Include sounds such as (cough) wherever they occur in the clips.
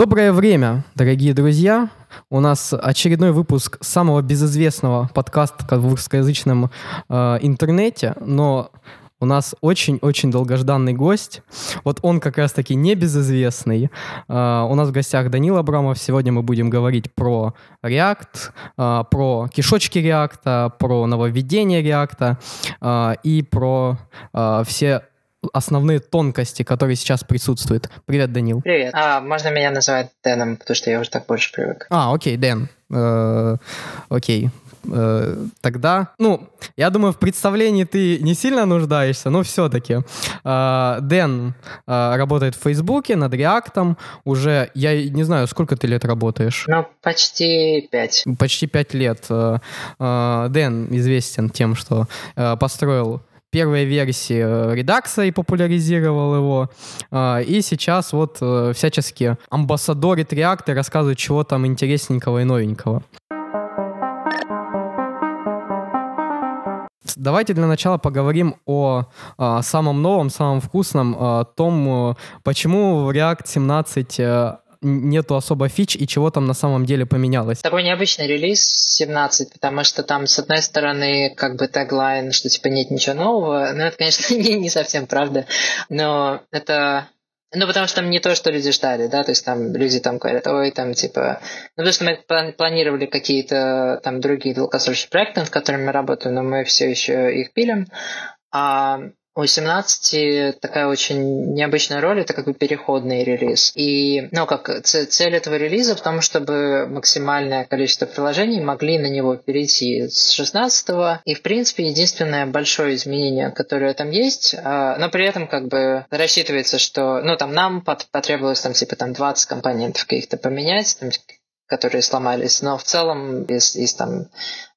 Доброе время, дорогие друзья. У нас очередной выпуск самого безызвестного подкаста в русскоязычном э, интернете, но у нас очень-очень долгожданный гость. Вот он как раз-таки не безызвестный. Uh, у нас в гостях Данил Абрамов. Сегодня мы будем говорить про React, uh, про кишочки React, про нововведение React uh, и про все основные тонкости, которые сейчас присутствуют. Привет, Данил. Привет. А, можно меня называть Дэном, потому что я уже так больше привык. А, окей, Дэн. Э, окей. Э, тогда, ну, я думаю, в представлении ты не сильно нуждаешься, но все-таки. Э, Дэн э, работает в Фейсбуке над Реактом уже, я не знаю, сколько ты лет работаешь? Ну, почти пять. Почти пять лет. Дэн известен тем, что построил первой версии э, редакса и популяризировал его. А, и сейчас вот э, всячески амбассадорит React и рассказывает, чего там интересненького и новенького. Давайте для начала поговорим о а, самом новом, самом вкусном, а, том, почему в React 17 нету особо фич и чего там на самом деле поменялось. Такой необычный релиз 17, потому что там, с одной стороны, как бы теглайн, что типа нет ничего нового, (laughs) ну это, конечно, (laughs) не, не совсем правда, но это ну, потому что там не то, что люди ждали, да, то есть там люди там говорят, ой, там типа, ну, потому что мы планировали какие-то там другие долгосрочные проекты, над которыми мы работаем, но мы все еще их пилим, а у 17 такая очень необычная роль, это как бы переходный релиз. И, ну, как цель этого релиза в том, чтобы максимальное количество приложений могли на него перейти с 16 И, в принципе, единственное большое изменение, которое там есть, а, но при этом как бы рассчитывается, что, ну, там нам потребовалось там типа там 20 компонентов каких-то поменять, там, которые сломались, но в целом из, из там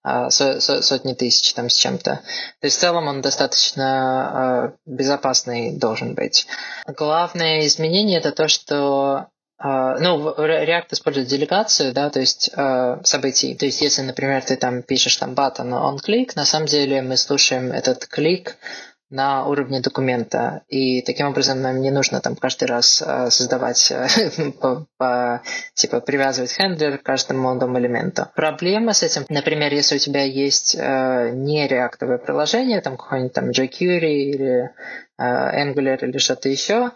а, сотни тысяч там с чем-то. То есть в целом он достаточно а, безопасный должен быть. Главное изменение это то, что Uh, ну, React использует делегацию, да, то есть uh, событий. То есть, если, например, ты там пишешь там button on click, на самом деле мы слушаем этот клик на уровне документа. И таким образом нам не нужно там каждый раз э, создавать, э, (laughs) типа привязывать хендлер к каждому молодому элементу. Проблема с этим, например, если у тебя есть э, не реактовое приложение, там какой-нибудь там jQuery или Angular или что-то еще,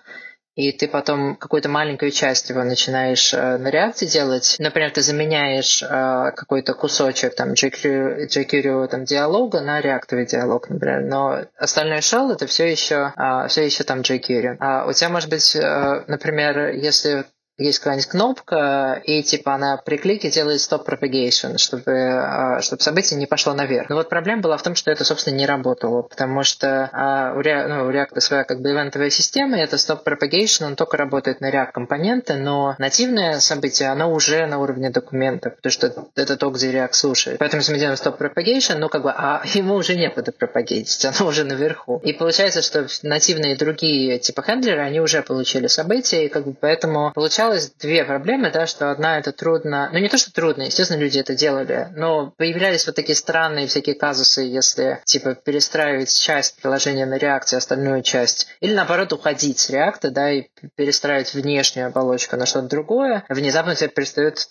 и ты потом какую-то маленькую часть его начинаешь э, на реакте делать. Например, ты заменяешь э, какой-то кусочек там jQuery, jQuery там, диалога на реактовый диалог, например, но остальное shell это все еще, э, все еще там jQuery. А у тебя может быть, э, например, если есть какая-нибудь кнопка, и типа она при клике делает stop propagation, чтобы, а, чтобы событие не пошло наверх. Но вот проблема была в том, что это, собственно, не работало, потому что а, у, React, ну, у React своя как бы ивентовая система, и это stop propagation, он только работает на React компоненты, но нативное событие, оно уже на уровне документа, потому что это то, где React слушает. Поэтому если мы делаем stop propagation, ну как бы, а (laughs) ему уже некуда пропагетить, оно уже наверху. И получается, что нативные другие типа хендлеры, они уже получили события, и как бы поэтому получалось получалось две проблемы, да, что одна это трудно, ну не то, что трудно, естественно, люди это делали, но появлялись вот такие странные всякие казусы, если, типа, перестраивать часть приложения на реакции, остальную часть, или наоборот уходить с реакта, да, и перестраивать внешнюю оболочку на что-то другое, внезапно тебе перестает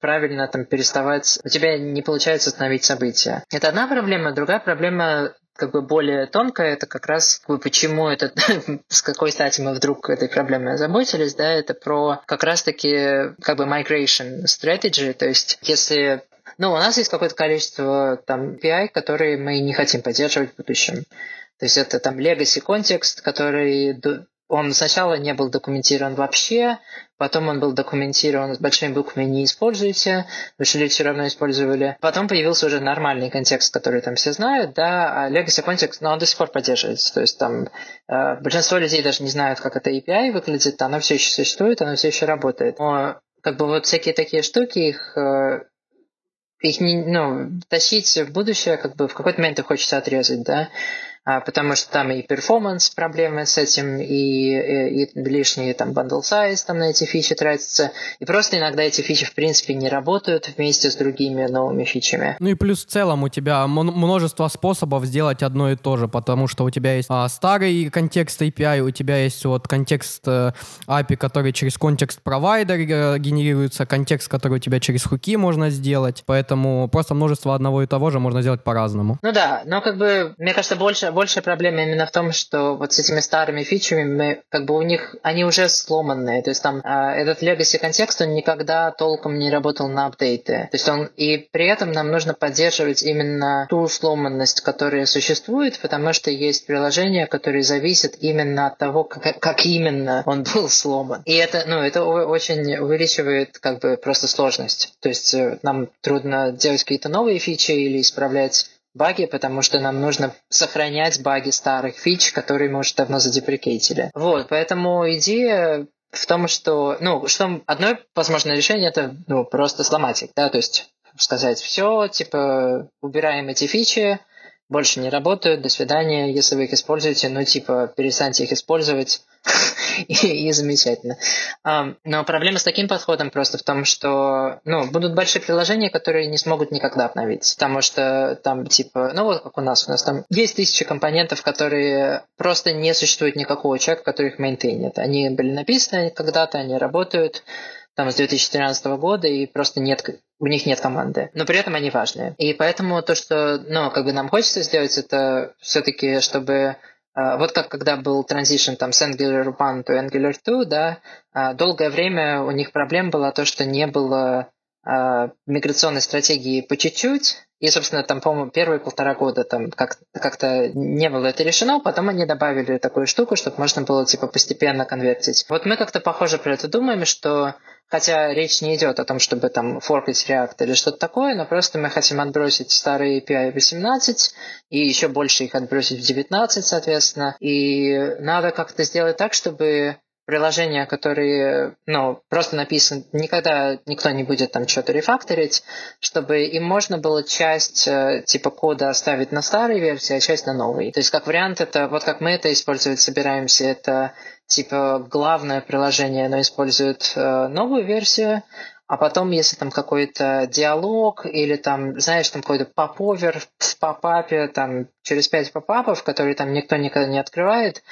правильно там переставать, у тебя не получается остановить события. Это одна проблема, другая проблема как бы более тонкое, это как раз почему это, (laughs) с какой стати мы вдруг этой проблемой озаботились, да, это про как раз-таки как бы migration strategy, то есть если ну, у нас есть какое-то количество там API, которые мы не хотим поддерживать в будущем. То есть это там legacy контекст, который он сначала не был документирован вообще, потом он был документирован с большими буквами «не используйте», вы все равно использовали. Потом появился уже нормальный контекст, который там все знают, да, а legacy контекст, но он до сих пор поддерживается. То есть там э, большинство людей даже не знают, как это API выглядит, оно все еще существует, оно все еще работает. Но как бы вот всякие такие штуки, их э, их не, ну, тащить в будущее, как бы в какой-то момент их хочется отрезать, да. А, потому что там и перформанс проблемы с этим, и, и, и лишние там bundle size там на эти фичи тратятся, и просто иногда эти фичи в принципе не работают вместе с другими новыми фичами. Ну и плюс в целом у тебя множество способов сделать одно и то же, потому что у тебя есть а, старый контекст API, у тебя есть вот контекст э, API, который через контекст провайдер э, генерируется, контекст, который у тебя через хуки можно сделать, поэтому просто множество одного и того же можно сделать по-разному. Ну да, но как бы, мне кажется, больше, большая проблема именно в том, что вот с этими старыми фичами мы, как бы у них, они уже сломанные, то есть там э, этот legacy контекст, он никогда толком не работал на апдейты, то есть он, и при этом нам нужно поддерживать именно ту сломанность, которая существует, потому что есть приложения, которые зависят именно от того, как, как именно он был сломан. И это, ну, это очень увеличивает как бы просто сложность. То есть э, нам трудно делать какие-то новые фичи или исправлять баги, потому что нам нужно сохранять баги старых фич, которые мы уже давно задеприкейтили. Вот, поэтому идея в том, что, ну, что одно возможное решение это ну, просто сломать их, да, то есть сказать все, типа, убираем эти фичи, больше не работают, до свидания, если вы их используете, ну, типа, перестаньте их использовать, (laughs) (laughs) и, замечательно. Но проблема с таким подходом просто в том, что, ну, будут большие приложения, которые не смогут никогда обновиться, потому что там, типа, ну, вот как у нас, у нас там есть тысячи компонентов, которые просто не существует никакого человека, который их мейнтейнит. Они были написаны когда-то, они работают, там с 2013 года, и просто нет, у них нет команды. Но при этом они важные. И поэтому то, что, ну, как бы нам хочется сделать, это все-таки, чтобы вот как когда был transition там с Angular 1 to Angular 2, да, а, долгое время у них проблема была то, что не было а, миграционной стратегии по чуть-чуть, и, собственно, там, по-моему, первые полтора года там как- как-то не было это решено, потом они добавили такую штуку, чтобы можно было, типа, постепенно конвертить. Вот мы как-то похоже про это думаем, что Хотя речь не идет о том, чтобы там форкать React или что-то такое, но просто мы хотим отбросить старые API 18 и еще больше их отбросить в 19, соответственно. И надо как-то сделать так, чтобы приложения, которые, ну, просто написаны, никогда никто не будет там что-то рефакторить, чтобы им можно было часть э, типа кода оставить на старой версии, а часть на новой. То есть, как вариант, это вот как мы это использовать собираемся, это типа главное приложение, оно использует э, новую версию, а потом, если там какой-то диалог или там, знаешь, там какой-то поповер в попапе, там через пять попапов, которые там никто никогда не открывает,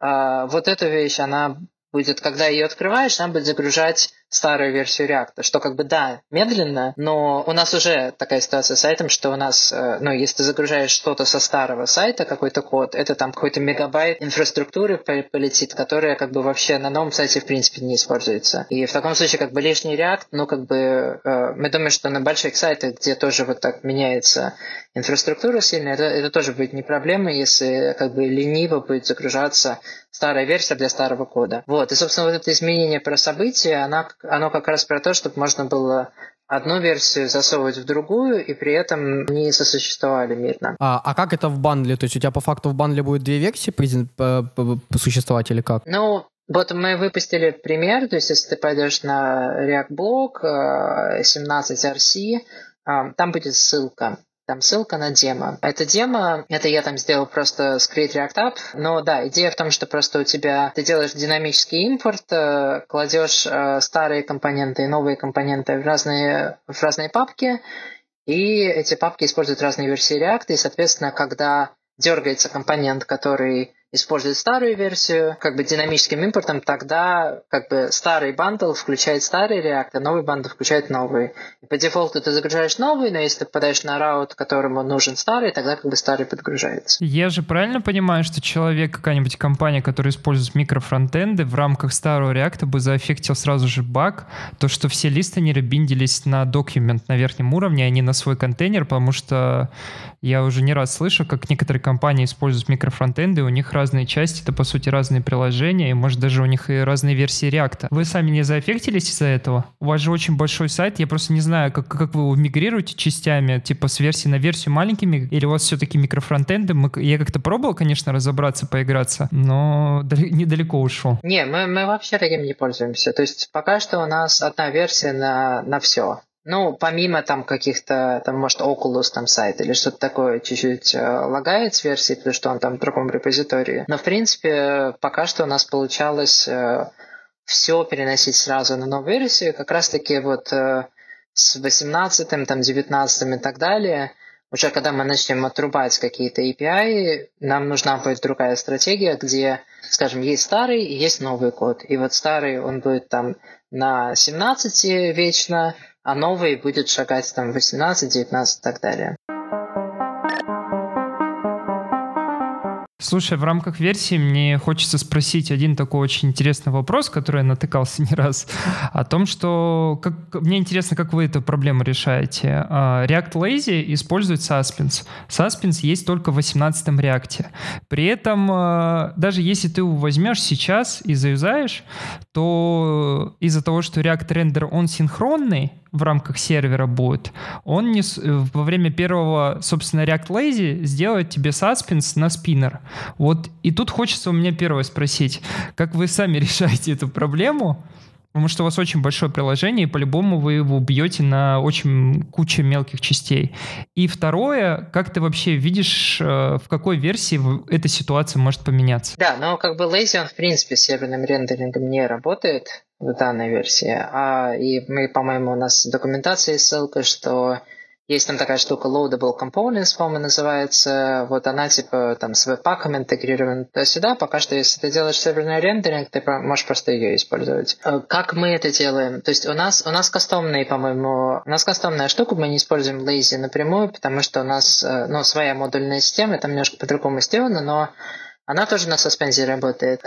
э, вот эта вещь, она будет, когда ее открываешь, она будет загружать старую версию React, что как бы да, медленно, но у нас уже такая ситуация с сайтом, что у нас, э, ну, если ты загружаешь что-то со старого сайта, какой-то код, это там какой-то мегабайт инфраструктуры полетит, которая как бы вообще на новом сайте в принципе не используется. И в таком случае как бы лишний React, ну, как бы э, мы думаем, что на больших сайтах, где тоже вот так меняется инфраструктура сильно, это, это тоже будет не проблема, если как бы лениво будет загружаться старая версия для старого кода. Вот, и, собственно, вот это изменение про события, она оно как раз про то, чтобы можно было одну версию засовывать в другую, и при этом не сосуществовали мирно. А, а как это в бандле? То есть у тебя по факту в бандле будет две версии существовать или как? Ну, вот мы выпустили пример, то есть если ты пойдешь на React Blog 17RC, там будет ссылка там ссылка на демо. Это демо, это я там сделал просто с Create React App, но да, идея в том, что просто у тебя, ты делаешь динамический импорт, э, кладешь э, старые компоненты и новые компоненты в разные, в разные папки, и эти папки используют разные версии React, и, соответственно, когда дергается компонент, который использует старую версию, как бы динамическим импортом, тогда как бы старый bundle включает старый React, а новый bundle включает новый. И по дефолту ты загружаешь новый, но если ты попадаешь на раут, которому нужен старый, тогда как бы старый подгружается. Я же правильно понимаю, что человек, какая-нибудь компания, которая использует микрофронтенды, в рамках старого React бы заэффектил сразу же баг, то, что все листы не ребиндились на документ на верхнем уровне, а не на свой контейнер, потому что я уже не раз слышу, как некоторые компании используют микрофронтенды, у них разные части, это по сути разные приложения, и может даже у них и разные версии React. Вы сами не заэффектились из-за этого? У вас же очень большой сайт, я просто не знаю, как, как вы мигрируете частями, типа с версии на версию маленькими, или у вас все-таки микрофронтенды? Мы, я как-то пробовал, конечно, разобраться, поиграться, но недалеко ушел. Не, мы, мы вообще таким не пользуемся. То есть пока что у нас одна версия на, на все. Ну, помимо там каких-то, там, может, Oculus там сайт или что-то такое чуть-чуть э, лагает с версией, потому что он там в другом репозитории. Но, в принципе, пока что у нас получалось э, все переносить сразу на новую версию. Как раз-таки вот э, с 18, там, 19 и так далее, уже когда мы начнем отрубать какие-то API, нам нужна будет другая стратегия, где, скажем, есть старый и есть новый код. И вот старый, он будет там на 17 вечно, а новый будет шагать там 18, 19 и так далее. Слушай, в рамках версии мне хочется спросить один такой очень интересный вопрос, который я натыкался (laughs) не раз, о том, что как, мне интересно, как вы эту проблему решаете. А, React Lazy использует Suspense. Suspense есть только в 18 реакте. При этом, а, даже если ты его возьмешь сейчас и заюзаешь, то из-за того, что React Render, он синхронный, в рамках сервера будет, он не, во время первого, собственно, React Lazy сделает тебе suspense на спиннер. Вот и тут хочется у меня первое спросить, как вы сами (laughs) решаете эту проблему? Потому что у вас очень большое приложение, и по-любому вы его бьете на очень кучу мелких частей. И второе, как ты вообще видишь, э, в какой версии эта ситуация может поменяться? Да, но как бы Lazy, он в принципе с серверным рендерингом не работает в данной версии. А, и мы, по-моему, у нас в документации ссылка, что есть там такая штука Loadable Components, по-моему, называется. Вот она типа там с веб-паком интегрирована туда-сюда. Пока что, если ты делаешь серверный рендеринг, ты можешь просто ее использовать. Э, как мы это делаем? То есть у нас, у нас кастомные, по-моему, у нас кастомная штука, мы не используем Lazy напрямую, потому что у нас э, ну, своя модульная система, там немножко по-другому сделано, но она тоже на Suspense и работает.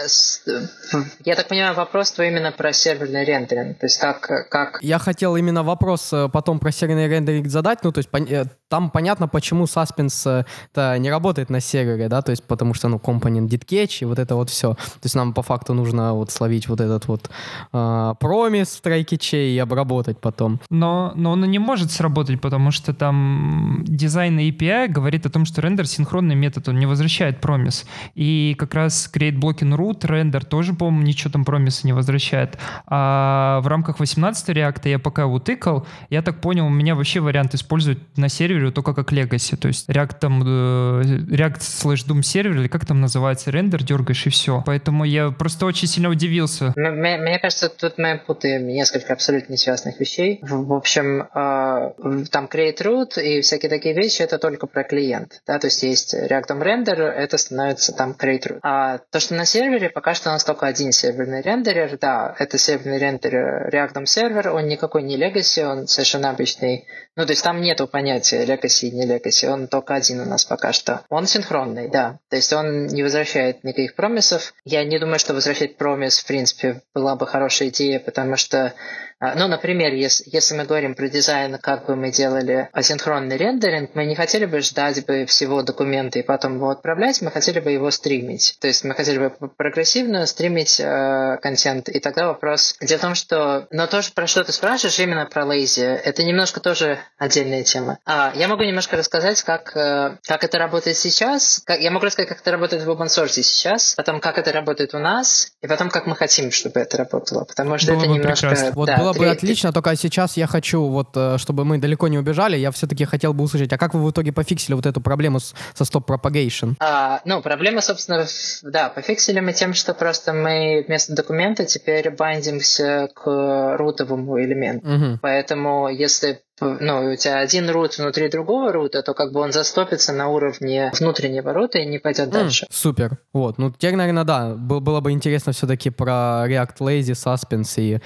Я так понимаю, вопрос твой именно про серверный рендеринг. То есть как, как... Я хотел именно вопрос э, потом про серверный рендеринг задать. Ну, то есть э, там понятно, почему Suspense это не работает на сервере, да, то есть потому что, ну, component did и вот это вот все. То есть нам по факту нужно вот словить вот этот вот э, promise в try-catch е и обработать потом. Но, но он не может сработать, потому что там дизайн API говорит о том, что рендер синхронный метод, он не возвращает promise. И как раз create blocking root рендер тоже, по-моему, ничего там промиса не возвращает. А в рамках 18 реакта я пока его тыкал, я так понял, у меня вообще вариант использовать на сервере только как legacy. То есть React там, э, React slash Doom сервер, или как там называется, рендер дергаешь и все. Поэтому я просто очень сильно удивился. Мне, кажется, тут мы путаем несколько абсолютно несвязанных вещей. В, общем, э, там create root и всякие такие вещи, это только про клиент. Да? То есть есть React рендер, это становится там create А то, что на сервере, пока что у нас только один серверный рендерер. Да, это серверный рендерер React сервер, он никакой не legacy, он совершенно обычный. Ну, то есть там нету понятия legacy не legacy, он только один у нас пока что. Он синхронный, да. То есть он не возвращает никаких промисов. Я не думаю, что возвращать промис, в принципе, была бы хорошая идея, потому что ну, например, если, если мы говорим про дизайн, как бы мы делали асинхронный рендеринг, мы не хотели бы ждать бы всего документа и потом его отправлять, мы хотели бы его стримить. То есть мы хотели бы прогрессивно стримить э, контент. И тогда вопрос... Дело в том, что... Но то, про что ты спрашиваешь, именно про лейзи, это немножко тоже отдельная тема. А, я могу немножко рассказать, как, э, как это работает сейчас. Как, я могу рассказать, как это работает в open source сейчас, потом как это работает у нас, и потом как мы хотим, чтобы это работало. Потому что Было это немножко... Прекрасно. Вот да, было бы отлично, только сейчас я хочу, вот, э, чтобы мы далеко не убежали, я все-таки хотел бы услышать, а как вы в итоге пофиксили вот эту проблему с, со Stop Propagation? А, ну, проблема, собственно, да, пофиксили мы тем, что просто мы вместо документа теперь бандимся к рутовому элементу. Угу. Поэтому, если ну, у тебя один рут внутри другого рута, то как бы он застопится на уровне внутреннего рута и не пойдет mm, дальше. Супер. Вот. Ну, теперь, наверное, да, было бы интересно все-таки про React Lazy, Suspense и э,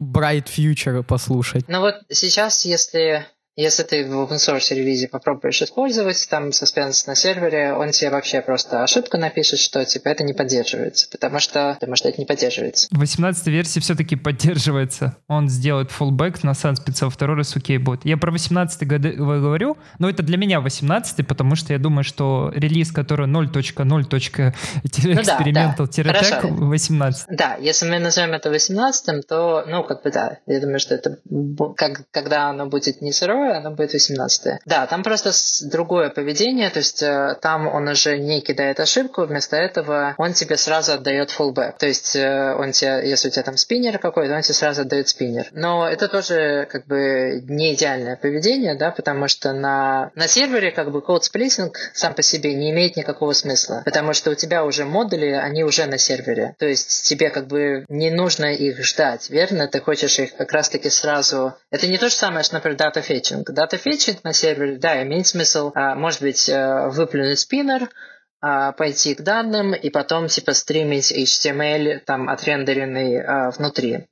Bright Future послушать. Ну вот сейчас, если если ты в open source релизе попробуешь использовать там suspense на сервере, он тебе вообще просто ошибку напишет, что типа это не поддерживается, потому что, потому что это не поддерживается. В 18 версии все-таки поддерживается. Он сделает fallback на Sunspence, а второй раз окей будет. Я про 18 годы говорю, но это для меня 18 потому что я думаю, что релиз, который 0.0.experimental-tech (laughs) 18. Да, если мы назовем это 18 то, ну, как бы да, я думаю, что это как, когда оно будет не сырое, оно будет 18. Да, там просто другое поведение, то есть э, там он уже не кидает ошибку, вместо этого он тебе сразу отдает фулбэк. То есть э, он тебе, если у тебя там спиннер какой-то, он тебе сразу отдает спиннер. Но это тоже как бы не идеальное поведение, да, потому что на, на сервере как бы код сплитинг сам по себе не имеет никакого смысла, потому что у тебя уже модули, они уже на сервере. То есть тебе как бы не нужно их ждать, верно? Ты хочешь их как раз-таки сразу... Это не то же самое, что, например, дата фетчинг. Fetching на сервере, да, имеет смысл, а, может быть, э, выплюнуть спиннер, а, пойти к данным и потом типа стримить HTML там отрендеренный а, внутри.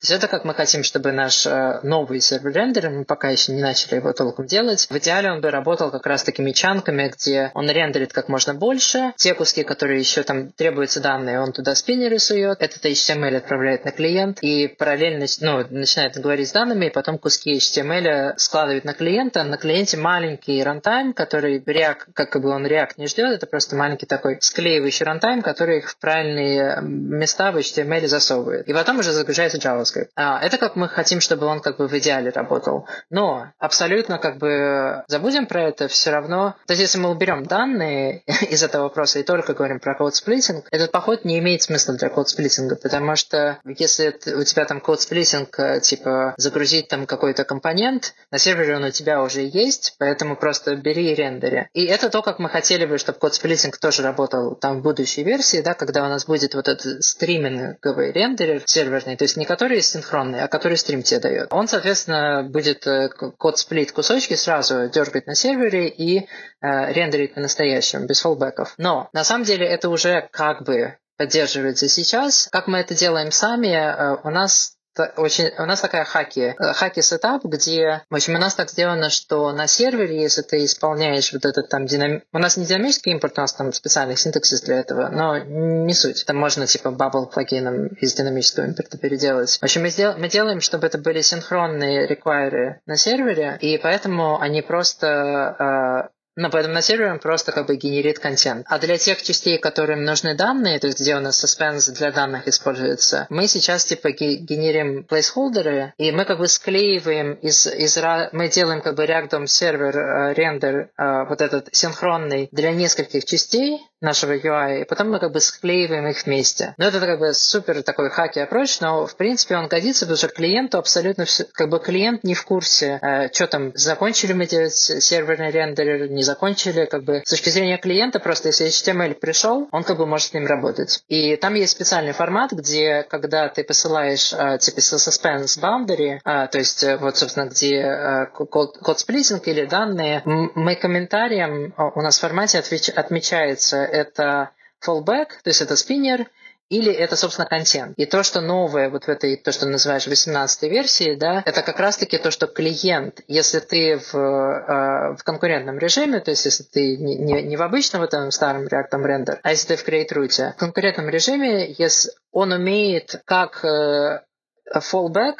То есть это как мы хотим, чтобы наш э, новый сервер-рендер, мы пока еще не начали его толком делать, в идеале он бы работал как раз такими chunk ами, где он рендерит как можно больше, те куски, которые еще там требуются данные, он туда спиннеры сует, этот HTML отправляет на клиент и параллельно ну, начинает говорить с данными, и потом куски HTML складывает на клиента. На клиенте маленький runtime, который React, как бы он React не ждет, это просто маленький такой склеивающий runtime, который их в правильные места в HTML засовывает. И потом уже загружается JavaScript. JavaScript. А, это как мы хотим, чтобы он как бы в идеале работал. Но абсолютно как бы забудем про это все равно. То есть если мы уберем данные (laughs) из этого вопроса и только говорим про code splitting, этот подход не имеет смысла для code splitting'а, потому что если у тебя там code splitting, э, типа загрузить там какой-то компонент, на сервере он у тебя уже есть, поэтому просто бери и рендери. И это то, как мы хотели бы, чтобы code splitting тоже работал там в будущей версии, да, когда у нас будет вот этот стриминговый рендерер серверный, то есть не который который синхронный, а который стрим тебе дает. Он, соответственно, будет э, code split кусочки сразу дергать на сервере и э, рендерить по-настоящему, без fallback'ов. Но на самом деле это уже как бы поддерживается сейчас. Как мы это делаем сами, э, у нас очень, у нас такая хаки, э, хаки сетап, где, в общем, у нас так сделано, что на сервере, если ты исполняешь вот этот там динам... У нас не динамический импорт, у нас там специальный синтаксис для этого, но не суть. Там можно типа bubble плагином из динамического импорта переделать. В общем, мы, сдел... мы делаем, чтобы это были синхронные реквайры на сервере, и поэтому они просто э, но поэтому на он просто как бы генерит контент. А для тех частей, которым нужны данные, то есть где у нас suspense для данных используется, мы сейчас типа генерим placeholder, и мы как бы склеиваем из, из мы делаем как бы React сервер э, рендер э, вот этот синхронный для нескольких частей, нашего UI, и потом мы как бы склеиваем их вместе. Но это как бы супер такой хаки approach, но в принципе он годится, потому что клиенту абсолютно все, как бы клиент не в курсе, э, что там, закончили мы делать серверный рендер, не закончили, как бы с точки зрения клиента, просто если HTML пришел, он как бы может с ним работать. И там есть специальный формат, где когда ты посылаешь э, типа suspense boundary, э, то есть э, вот, собственно, где э, код, код сплитинг или данные, мы комментарием у нас в формате отвеч, отмечается это fallback, то есть это спиннер, или это, собственно, контент. И то, что новое вот в этой, то, что называешь 18 версии, да, это как раз-таки то, что клиент, если ты в, э, в конкурентном режиме, то есть если ты не, не, в обычном этом старом React Render, а если ты в Create Root, в конкурентном режиме, если он умеет как э, fallback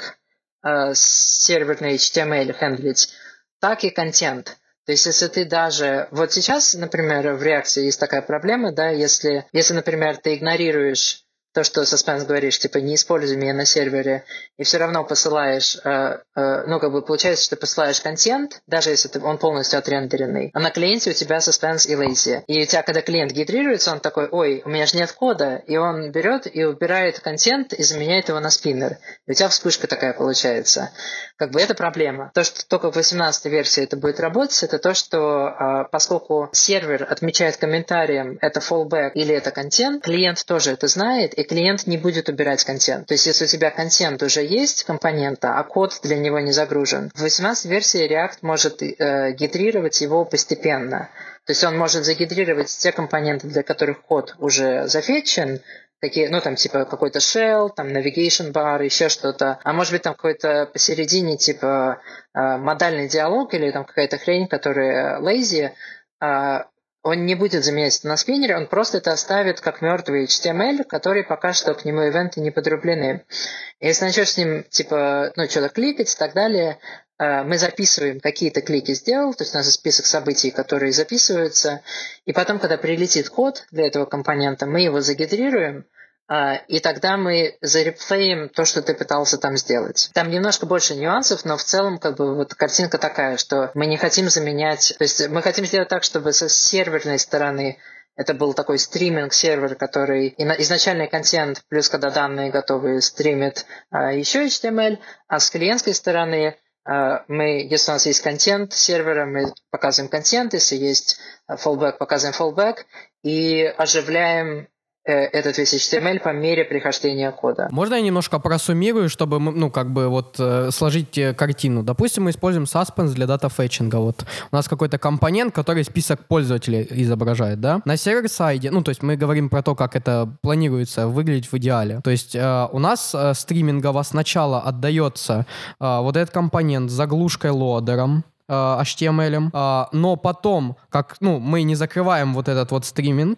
э, серверный HTML хендлить, так и контент. То есть, если ты даже... Вот сейчас, например, в реакции есть такая проблема, да, если, если например, ты игнорируешь то, что Suspense говоришь, типа не используй меня на сервере, и все равно посылаешь, э, э, ну, как бы получается, что ты посылаешь контент, даже если ты, он полностью отрендеренный, а на клиенте у тебя Suspense и Lazy. И у тебя, когда клиент гидрируется, он такой, ой, у меня же нет кода, и он берет и убирает контент и заменяет его на спиннер. И у тебя вспышка такая получается. Как бы это проблема. То, что только в 18 версии это будет работать, это то, что э, поскольку сервер отмечает комментарием это fallback или это контент, клиент тоже это знает, и клиент не будет убирать контент. То есть, если у тебя контент уже есть компонента, а код для него не загружен, в 18 версии React может э, гидрировать его постепенно. То есть он может загидрировать те компоненты, для которых код уже зафетчен, такие, ну, там, типа, какой-то shell, там, navigation bar, еще что-то. А может быть, там какой-то посередине, типа, э, модальный диалог или там какая-то хрень, которая lazy, э, он не будет заменять на спиннере, он просто это оставит как мертвый HTML, который пока что к нему ивенты не подрублены. Если начнешь с ним, типа, ну, что-то кликать и так далее, э, мы записываем, какие-то клики сделал, то есть у нас есть список событий, которые записываются, и потом, когда прилетит код для этого компонента, мы его загидрируем, а, и тогда мы зареплеим то, что ты пытался там сделать. Там немножко больше нюансов, но в целом как бы вот картинка такая, что мы не хотим заменять, то есть мы хотим сделать так, чтобы со серверной стороны это был такой стриминг-сервер, который изначальный контент, плюс когда данные готовы, стримит а, еще HTML, а с клиентской стороны а, мы, если у нас есть контент сервера, мы показываем контент, если есть fallback, показываем fallback и оживляем этот весь HTML по мере прихождения кода. Можно я немножко просуммирую, чтобы, ну, как бы вот э, сложить э, картину? Допустим, мы используем Suspense для data fetching'а. Вот у нас какой-то компонент, который список пользователей изображает, да? На server-side'е, ну, то есть мы говорим про то, как это планируется выглядеть в идеале. То есть э, у нас э, стримингово сначала отдается э, вот этот компонент с заглушкой loader'ом, HTML, но потом, как, ну, мы не закрываем вот этот вот стриминг,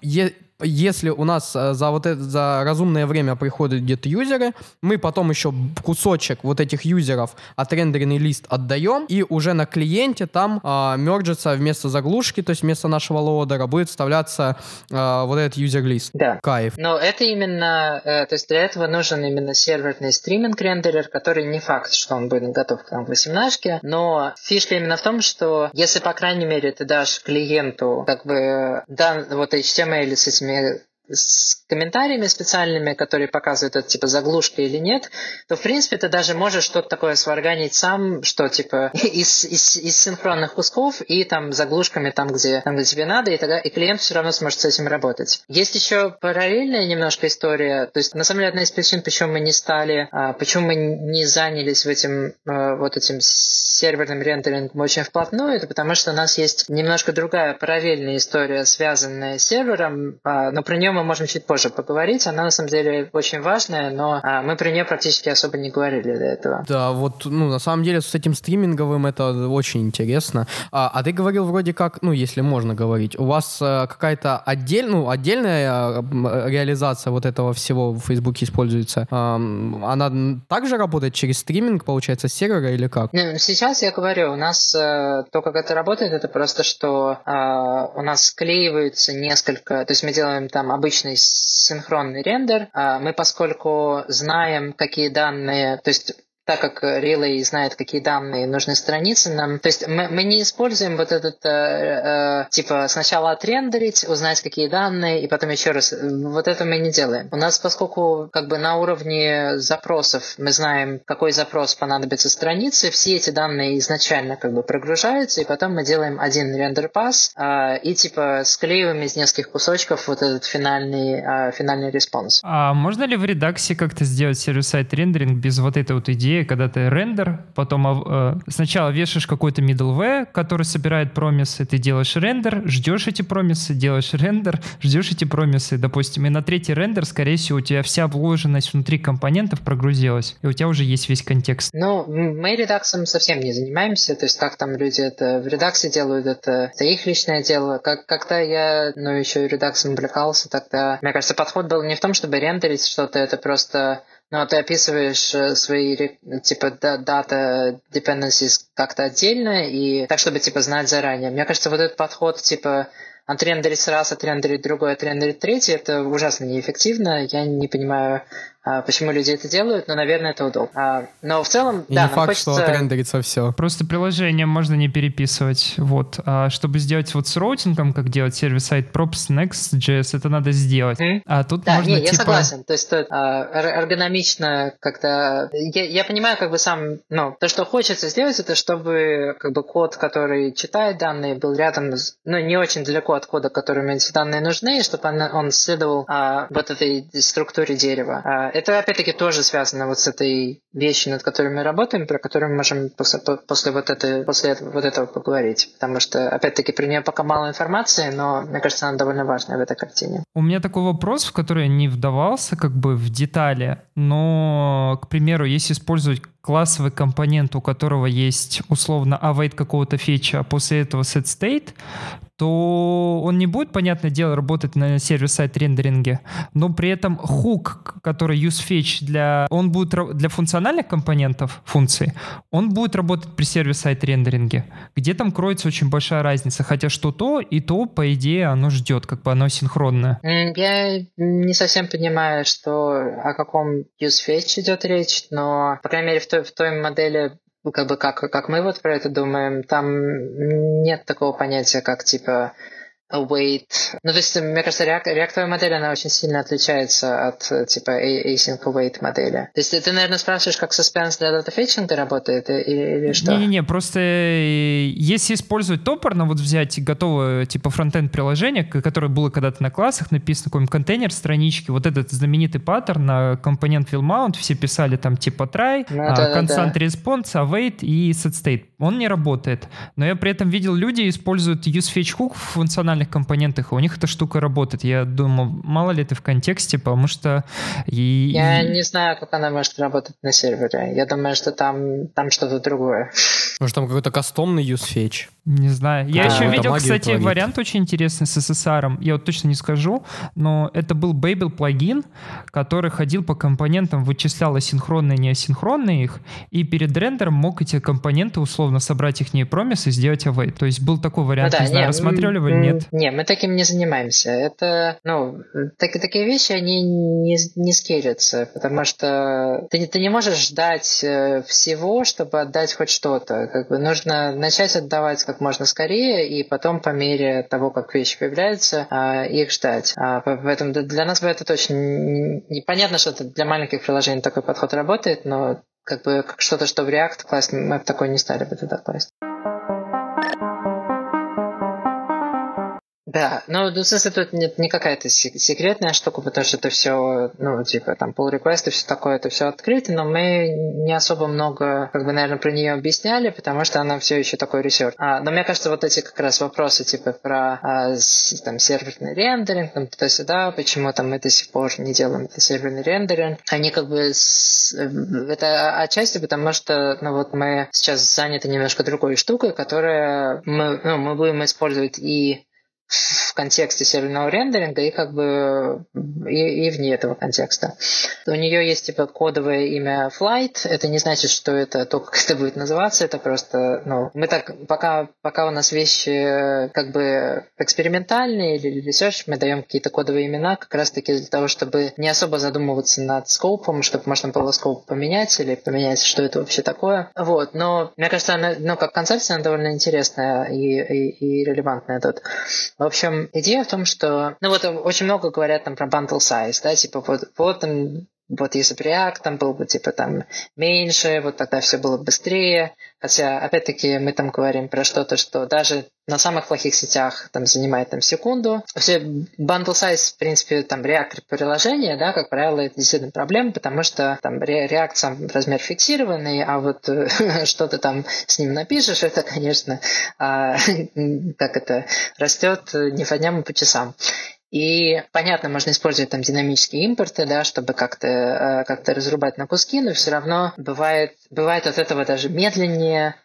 если у нас э, за вот это за разумное время приходят где-то юзеры, мы потом еще кусочек вот этих юзеров отрендеренный лист отдаем, и уже на клиенте там э, merge'ится вместо заглушки, то есть вместо нашего loader'а будет вставляться э, вот этот user list. Да. Кайф. Но это именно, э, то есть для этого нужен именно серверный streaming renderer, который не факт, что он будет готов к нам 18 но фишка именно в том, что если, по крайней мере, ты дашь клиенту как бы да, вот HTML с этими разными с комментариями специальными, которые показывают, это типа заглушка или нет, то в принципе ты даже можешь что-то такое сварганить сам, что типа (laughs) из, из, из синхронных кусков и там заглушками там где, там, где тебе надо, и тогда и клиент все равно сможет с этим работать. Есть еще параллельная немножко история, то есть на самом деле одна из причин, почему мы не стали, а, почему мы не занялись в этим а, вот этим серверным рендерингом очень вплотную, это потому что у нас есть немножко другая параллельная история, связанная с сервером, а, но про нее мы можем чуть позже поговорить. Она на самом деле очень важная, но а, мы про нее практически особо не говорили до этого. Да, вот, ну, на самом деле с этим стриминговым это очень интересно. А, а ты говорил вроде как, ну, если можно говорить, у вас а, какая-то отдель, ну, отдельная а, реализация вот этого всего в Фейсбуке используется. А, она также работает через стриминг, получается, сервера или как? Ну, сейчас я говорю, у нас а, то, как это работает, это просто, что а, у нас склеиваются несколько, то есть мы делаем там обычный синхронный рендер. А мы, поскольку знаем, какие данные, то есть так как Relay знает, какие данные нужны странице нам. То есть мы, мы не используем вот этот, э, э, типа, сначала отрендерить, узнать, какие данные, и потом еще раз. Вот это мы не делаем. У нас, поскольку как бы на уровне запросов мы знаем, какой запрос понадобится странице, все эти данные изначально как бы прогружаются, и потом мы делаем один render pass э, и типа склеиваем из нескольких кусочков вот этот финальный, э, финальный response. А можно ли в редаксе как-то сделать сервис-сайт рендеринг без вот этой вот идеи идея, когда ты рендер, потом э, сначала вешаешь какой-то middleware, который собирает промисы, ты делаешь рендер, ждешь эти промисы, делаешь (laughs) рендер, ждешь эти промисы, допустим, и на третий рендер, скорее всего, у тебя вся вложенность внутри компонентов прогрузилась, и у тебя уже есть весь контекст. Ну, мы редаксом совсем не занимаемся, то есть как там люди это в редаксе делают, это, это их личное дело. Как, когда я, ну, еще и редаксом увлекался, тогда, мне кажется, подход был не в том, чтобы рендерить что-то, это просто но ты описываешь э, свои типа дата dependencies как-то отдельно и так, чтобы типа знать заранее. Мне кажется, вот этот подход типа отрендерить раз, отрендерить другой, отрендерить третий, это ужасно неэффективно. Я не понимаю, а, почему люди это делают, но, наверное, это удобно. А, но в целом, И да, не факт, хочется... что отрендерится все. Просто приложение можно не переписывать. Вот. А чтобы сделать вот с роутингом, как делать сервис-сайт props Next.js, это надо сделать. Mm. А тут да, можно, не, типа... я согласен. То есть а, эргономично как-то... Я, я понимаю как бы сам... Ну, то, что хочется сделать, это чтобы как бы код, который читает данные, был рядом, ну, не очень далеко от кода, которым эти данные нужны, и чтобы он, он следовал а, вот этой структуре дерева. А, это, опять-таки, тоже связано вот с этой вещью, над которой мы работаем, про которую мы можем после, после, вот, этой, после вот этого поговорить. Потому что, опять-таки, при нее пока мало информации, но, мне кажется, она довольно важная в этой картине. У меня такой вопрос, в который я не вдавался как бы в детали, но, к примеру, если использовать классовый компонент, у которого есть условно await какого-то фича, а после этого set state, то он не будет, понятное дело, работать на сервер-сайт рендеринге, но при этом хук, который useFetch для, он будет для функциональных компонентов функции, он будет работать при сервер-сайт рендеринге, где там кроется очень большая разница, хотя что то и то, по идее, оно ждет, как бы оно синхронное. Я не совсем понимаю, что о каком useFetch идет речь, но, по крайней мере, в той, в той модели ну, как бы как, как мы вот про это думаем, там нет такого понятия, как типа await. Ну, то есть, мне кажется, реактовая модель, она очень сильно отличается от, типа, async await модели. То есть, ты, наверное, спрашиваешь, как suspense для data fetching'а работает или, или что? Не-не-не, просто э, если использовать топорно, вот взять готовое, типа, frontend приложение, которое было когда-то на классах, написано какой-нибудь контейнер странички, вот этот знаменитый паттерн на component will mount, все писали там, типа, try, ну, а, да, const, да, response, await и set state. Он не работает. Но я при этом видел, люди используют useFetch hook в функциональных функциональных компонентах, и у них эта штука работает. Я думаю, мало ли это в контексте, потому что... И, я не знаю, как она может работать на сервере. Я думаю, что там, там что-то другое. Может, там какой-то кастомный UseFetch? Не знаю. Я а, еще видел, кстати, творит. вариант очень интересный с SSR. Я вот точно не скажу, но это был Babel плагин, который ходил по компонентам, вычислял асинхронные и неасинхронные их, и перед рендером мог эти компоненты условно собрать их не промис и сделать await. То есть был такой вариант, ну, да, не знаю, не, рассматривали вы нет? Не, мы таким не занимаемся. Это, ну, так, такие вещи, они не, не скелятся, потому что ты, ты не можешь ждать э, всего, чтобы отдать хоть что-то. Как бы нужно начать отдавать как можно скорее, и потом по мере того, как вещи появляются, а, их ждать. А, поэтому для нас это точно непонятно, что для маленьких приложений такой подход работает, но как бы что-то, что в React класть, мы в такой не стали бы туда класть. Да, ну, в смысле, тут нет не какая-то секретная штука, потому что это все, ну, типа, там, pull request и все такое, это все открыто, но мы не особо много, как бы, наверное, про нее объясняли, потому что она все еще такой research. А, но мне кажется, вот эти как раз вопросы, типа, про а, с, там, серверный рендеринг, там, туда-сюда, почему там мы до сих пор не делаем это серверный рендеринг, они как бы с, это отчасти потому что, ну, вот мы сейчас заняты немножко другой штукой, которая мы, ну, мы будем использовать и в контексте серверного рендеринга и как бы и, и вне этого контекста. У нее есть типа кодовое имя Flight. Это не значит, что это то, как это будет называться. Это просто, ну, мы так, пока, пока у нас вещи как бы экспериментальные или research, мы даем какие-то кодовые имена как раз-таки для того, чтобы не особо задумываться над скопом, чтобы можно было скоп поменять или поменять, что это вообще такое. Вот, но мне кажется, она, ну, как концепция, она довольно интересная и, и, и релевантная тут. В общем, идея в том, что, ну вот очень много говорят там про bundle size, да, типа вот, вот там вот если бы React там был бы типа там меньше, вот тогда все было быстрее. Хотя, опять-таки, мы там говорим про что-то, что даже на самых плохих сетях там занимает там секунду. Все bundle size, в принципе, там React приложение, да, как правило, это действительно проблема, потому что там React сам размер фиксированный, а вот (laughs) что-то там с ним напишешь, это, конечно, а, (laughs) как это, растет не по дням, а по часам. И, понятно, можно использовать там динамические импорты, да, чтобы как-то э, как разрубать на куски, но все равно бывает, бывает от этого даже медленнее,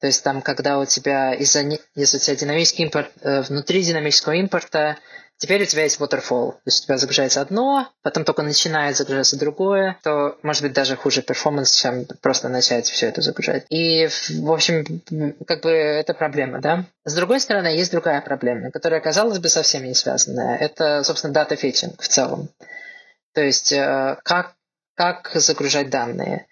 то есть там, когда у тебя из-за если у тебя динамический импорт, э, внутри динамического импорта Теперь у тебя есть waterfall, то есть у тебя загружается одно, потом только начинает загружаться другое, то может быть даже хуже перформанс, чем просто начать все это загружать. И, в общем, как бы это проблема, да? С другой стороны, есть другая проблема, которая, казалось бы, совсем не связанная. Это, собственно, дата фетчинг в целом. То есть, э, как, как загружать данные.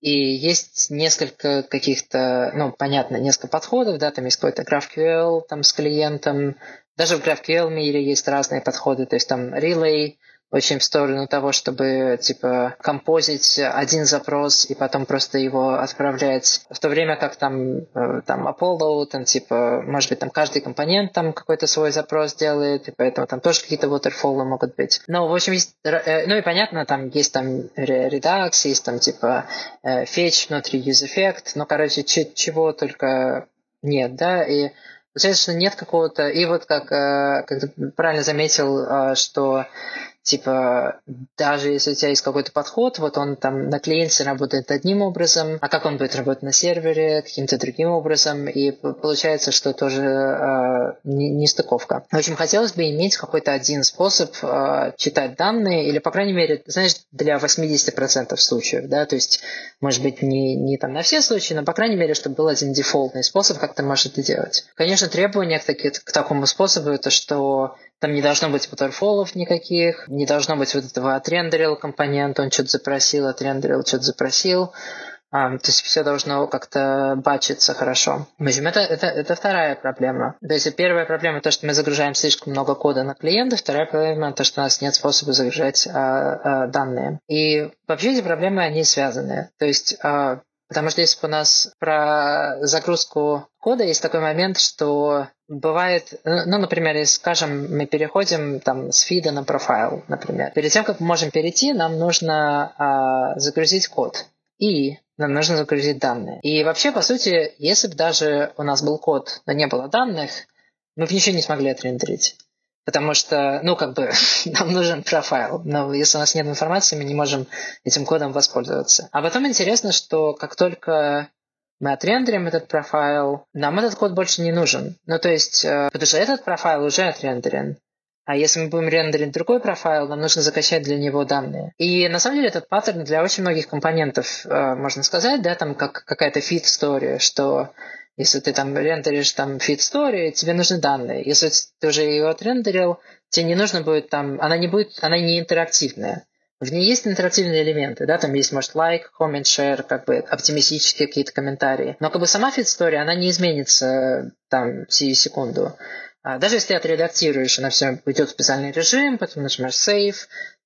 И есть несколько каких-то, ну, понятно, несколько подходов, да, там есть какой-то GraphQL там с клиентом, даже в GraphQL мире есть разные подходы, то есть там Relay очень в сторону того, чтобы типа композить один запрос и потом просто его отправлять, в то время как там, э, там Apollo, там типа, может быть, там каждый компонент там какой-то свой запрос делает, и поэтому там тоже какие-то waterfall могут быть. Но, в общем, есть, э, ну и понятно, там есть там Redux, есть там типа э, fetch внутри useEffect, ну, короче, чего только нет, да, и Что нет какого-то... И вот как, э, как ты правильно заметил, э, что Типа, даже если у тебя есть какой-то подход, вот он там на клиенте работает одним образом, а как он будет работать на сервере, каким-то другим образом, и получается, что тоже э, нестыковка. В общем, хотелось бы иметь какой-то один способ э, читать данные, или, по крайней мере, знаешь, для 80% случаев, да, то есть, может быть, не, не там на все случаи, но, по крайней мере, чтобы был один дефолтный способ, как ты можешь это делать. Конечно, требования к, таки, к такому способу, это что там не должно быть waterfallов никаких, не должно быть вот этого отрендерил компонента, он что-то запросил, отрендерил, что-то запросил. А, то есть все должно как-то бачиться хорошо. В общем, это, это, это вторая проблема. То есть первая проблема то, что мы загружаем слишком много кода на клиента, вторая проблема то, что у нас нет способа загружать а, а, данные. И вообще эти проблемы, они связаны. То есть а, Потому что если у нас про загрузку кода есть такой момент, что бывает, ну, например, если, скажем, мы переходим там с фида на профайл, например. Перед тем, как мы можем перейти, нам нужно а, загрузить код. И нам нужно загрузить данные. И вообще, по сути, если бы даже у нас был код, но не было данных, мы бы ничего не смогли отрендерить. Потому что, ну, как бы, (laughs) нам нужен профайл. Но если у нас нет информации, мы не можем этим кодом воспользоваться. А потом интересно, что как только мы отрендерим этот профайл, нам этот код больше не нужен. Ну, то есть, э, потому что этот профайл уже отрендерен. А если мы будем рендерить другой профайл, нам нужно закачать для него данные. И на самом деле этот паттерн для очень многих компонентов, э, можно сказать, да, там как какая-то feed история, что если ты там рендеришь там feed story, тебе нужны данные. Если ты уже ее отрендерил, тебе не нужно будет там, она не будет, она не интерактивная. В ней есть интерактивные элементы, да, там есть, может, лайк, comment, share, как бы оптимистические какие-то комментарии. Но как бы сама story, она не изменится там сию секунду. А даже если ты отредактируешь, она все уйдет в специальный режим, потом нажимаешь save,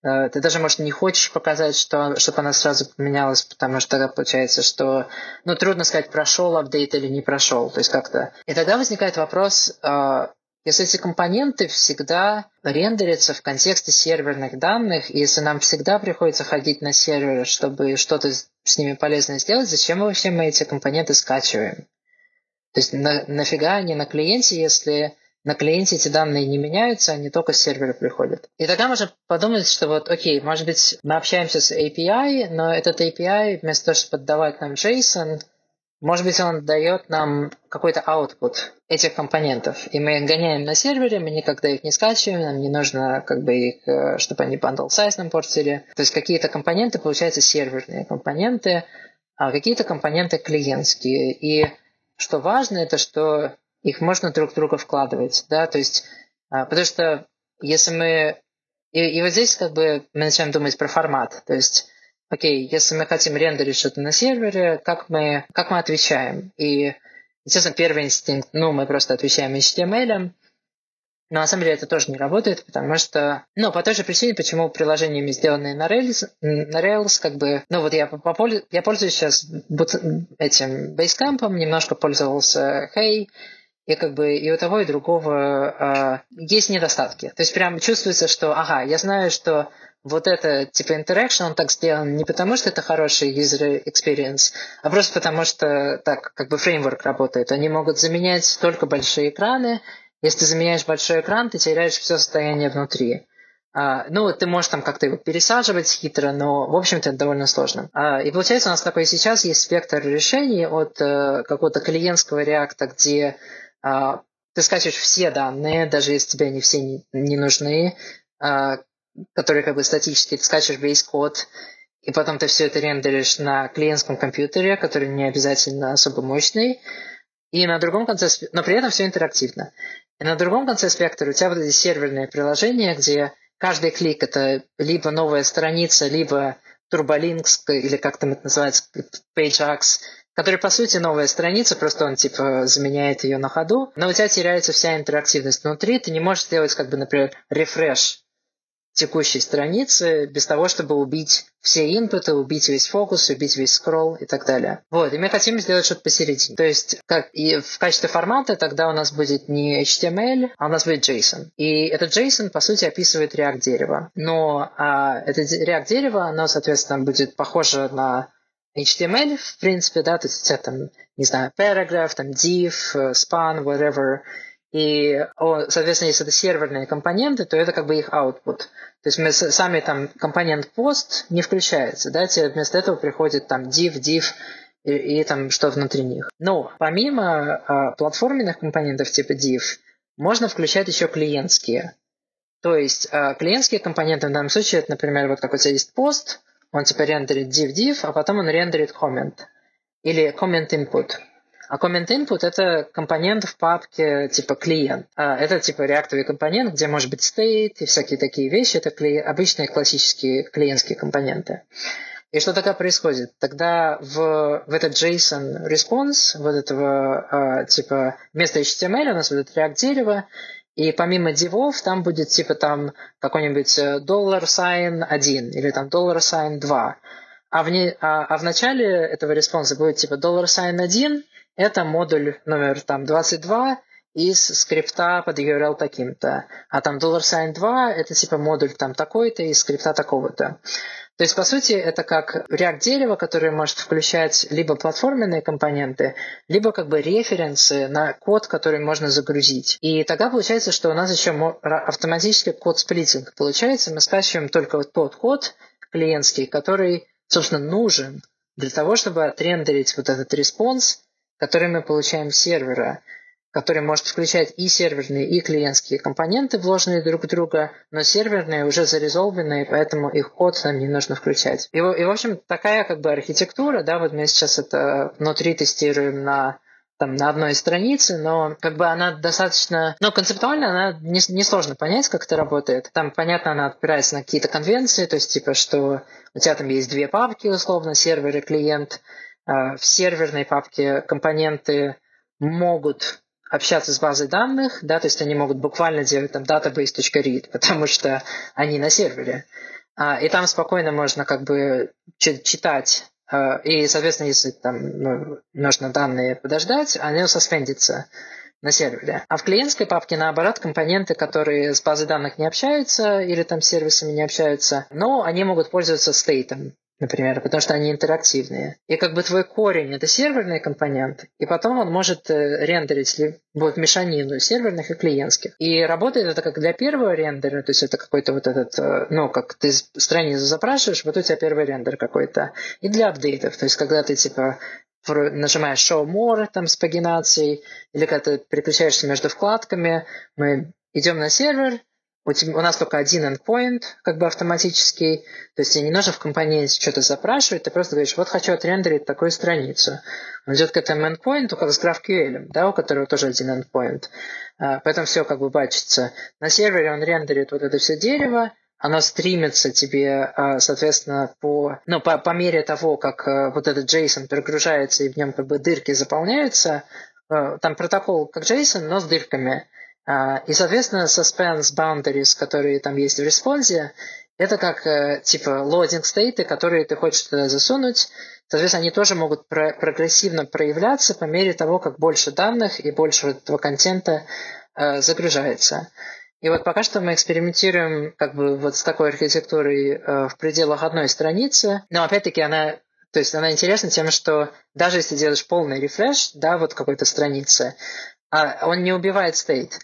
Э, ты даже, может, не хочешь показать, что, чтобы она сразу поменялась, потому что тогда получается, что, ну, трудно сказать, прошел апдейт или не прошел, то есть как-то. И тогда возникает вопрос, э, если эти компоненты всегда рендерятся в контексте серверных данных, и если нам всегда приходится ходить на серверы, чтобы что-то с ними полезное сделать, зачем вообще мы эти компоненты скачиваем? То есть на, нафига они на клиенте, если на клиенте эти данные не меняются, они только с сервера приходят. И тогда можно подумать, что вот, окей, может быть, мы общаемся с API, но этот API, вместо того, чтобы отдавать нам JSON, может быть, он дает нам какой-то output этих компонентов. И мы их гоняем на сервере, мы никогда их не скачиваем, нам не нужно, как бы, их, э, чтобы они bundle size нам портили. То есть какие-то компоненты, получаются серверные компоненты, а какие-то компоненты клиентские. И что важно, это что их можно друг в друга вкладывать, да, то есть, а, потому что если мы, и, и вот здесь как бы мы начинаем думать про формат, то есть, окей, если мы хотим рендерить что-то на сервере, как мы, как мы отвечаем? И, естественно, первый инстинкт, ну, мы просто отвечаем HTML, но на самом деле это тоже не работает, потому что, ну, по той же причине, почему приложениями, сделанные на Rails, на Rails как бы, ну, вот я, я пользуюсь сейчас этим Basecamp, немножко пользовался Hey, и как бы и у того, и другого э, есть недостатки. То есть прям чувствуется, что, ага, я знаю, что вот это типа interaction, он так сделан не потому, что это хороший user experience, а просто потому, что так как бы фреймворк работает. Они могут заменять только большие экраны. Если ты заменяешь большой экран, ты теряешь все состояние внутри. А, ну, ты можешь там как-то его пересаживать хитро, но, в общем-то, это довольно сложно. А, и получается, у нас такой сейчас есть спектр решений от а, какого-то клиентского реакта, где а, ты скачиваешь все данные, даже если тебе они все не, не нужны, а, которые как бы статические, ты скачиваешь весь код, и потом ты все это рендеришь на клиентском компьютере, который не обязательно особо мощный, и на другом конце, но при этом все интерактивно. И на другом конце спектра у тебя вот эти серверные приложения, где каждый клик это либо новая страница, либо Turbolinks, или как там это называется, PageX, который, по сути, новая страница, просто он, типа, заменяет ее на ходу, но у тебя теряется вся интерактивность внутри, ты не можешь сделать, как бы, например, рефреш текущей страницы без того, чтобы убить все инпуты, убить весь фокус, убить весь скролл и так далее. Вот, и мы хотим сделать что-то посередине. То есть, как и в качестве формата тогда у нас будет не HTML, а у нас будет JSON. И этот JSON, по сути, описывает React дерево. Но а, это React дерево, оно, соответственно, будет похоже на HTML, в принципе, да, то есть у тебя там, не знаю, paragraph, там div, span, whatever, И, соответственно, если это серверные компоненты, то это как бы их output. То есть мы сами там компонент post не включается, да, тебе вместо этого приходит там div, div и, и там что внутри них. Но помимо а, платформенных компонентов типа div, можно включать еще клиентские. То есть а, клиентские компоненты в данном случае, это, например, вот как у тебя есть пост, он типа рендерит div div, а потом он рендерит comment. Или comment input. А comment input — это компонент в папке типа клиент. А, это типа реактовый компонент, где может быть state и всякие такие вещи. Это кли... обычные классические клиентские компоненты. И что тогда происходит? Тогда в, в этот JSON response, вот этого а, типа вместо HTML у нас вот это React дерево, и помимо дивов там будет типа там какой-нибудь э, dollar sign 1 или там dollar sign 2. А в, не, а, а в начале этого response'а будет типа dollar sign 1 это модуль номер там 22 из скрипта под URL таким-то. А там dollar sign 2 это типа модуль там такой-то из скрипта такого-то. То есть, по сути, это как React дерево, которое может включать либо платформенные компоненты, либо как бы reference'ы на код, который можно загрузить. И тогда получается, что у нас еще автоматически code splitting получается. Мы скачиваем только вот тот код клиентский, который, собственно, нужен для того, чтобы отрендерить вот этот response, который мы получаем с сервера который может включать и серверные, и клиентские компоненты, вложенные друг в друга, но серверные уже зарезолвенные, поэтому их код нам не нужно включать. И, и в общем, такая как бы архитектура, да, вот мы сейчас это внутри тестируем на там, на одной странице, но как бы она достаточно... Но концептуально она несложно не, сложно понять, как это работает. Там, понятно, она опирается на какие-то конвенции, то есть типа, что у тебя там есть две папки, условно, сервер и клиент. А, в серверной папке компоненты могут общаться с базой данных, да, то есть они могут буквально делать там database.read, потому что они на сервере. А, и там спокойно можно как бы читать а, и, соответственно, если там ну, нужно данные подождать, они соспендятся на сервере. А в клиентской папке, наоборот, компоненты, которые с базой данных не общаются или там с сервисами не общаются, но они могут пользоваться стейтом например, потому что они интерактивные. И как бы твой корень — это серверный компонент, и потом он может э, рендерить вот мешанину серверных и клиентских. И работает это как для первого рендера, то есть это какой-то вот этот, э, ну, как ты страницу запрашиваешь, вот у тебя первый рендер какой-то. И для апдейтов, то есть когда ты типа нажимаешь Show More там с пагинацией, или когда ты переключаешься между вкладками, мы идем на сервер, у, тебя, у нас только один endpoint, как бы автоматический, то есть тебе не нужно в компоненте что-то запрашивать, ты просто говоришь, вот хочу отрендерить такую страницу. Он идет к этому endpoint, как с GraphQL, да, у которого тоже один endpoint. А, поэтому все как бы бачится. На сервере он рендерит вот это все дерево, оно стримится тебе, а, соответственно, по, ну, по, по мере того, как а, вот этот JSON перегружается и в нем как бы дырки заполняются, там протокол как JSON, но с дырками. А, и, соответственно, suspense boundaries, которые там есть в респонсе, это как э, типа loading стейты, которые ты хочешь туда засунуть. Соответственно, они тоже могут про- прогрессивно проявляться по мере того, как больше данных и больше вот этого контента э, загружается. И вот пока что мы экспериментируем как бы вот с такой архитектурой э, в пределах одной страницы. Но опять-таки она то есть она интересна тем, что даже если делаешь полный рефреш, да, вот какой-то страницы, а он не убивает стейт.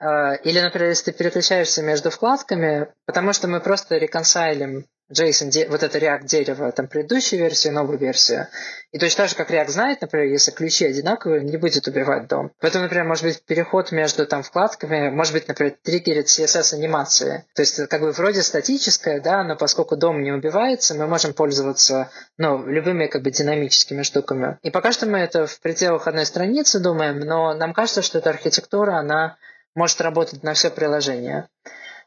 А, или, например, если ты переключаешься между вкладками, потому что мы просто реконсайлим JSON, вот это React дерево, там предыдущую версию, новую версию. И точно так же, как React знает, например, если ключи одинаковые, не будет убивать дом. Поэтому, например, может быть переход между там вкладками, может быть, например, триггерит CSS анимации. То есть, как бы вроде статическое, да, но поскольку дом не убивается, мы можем пользоваться, ну, любыми как бы динамическими штуками. И пока что мы это в пределах одной страницы думаем, но нам кажется, что эта архитектура, она может работать на все приложение.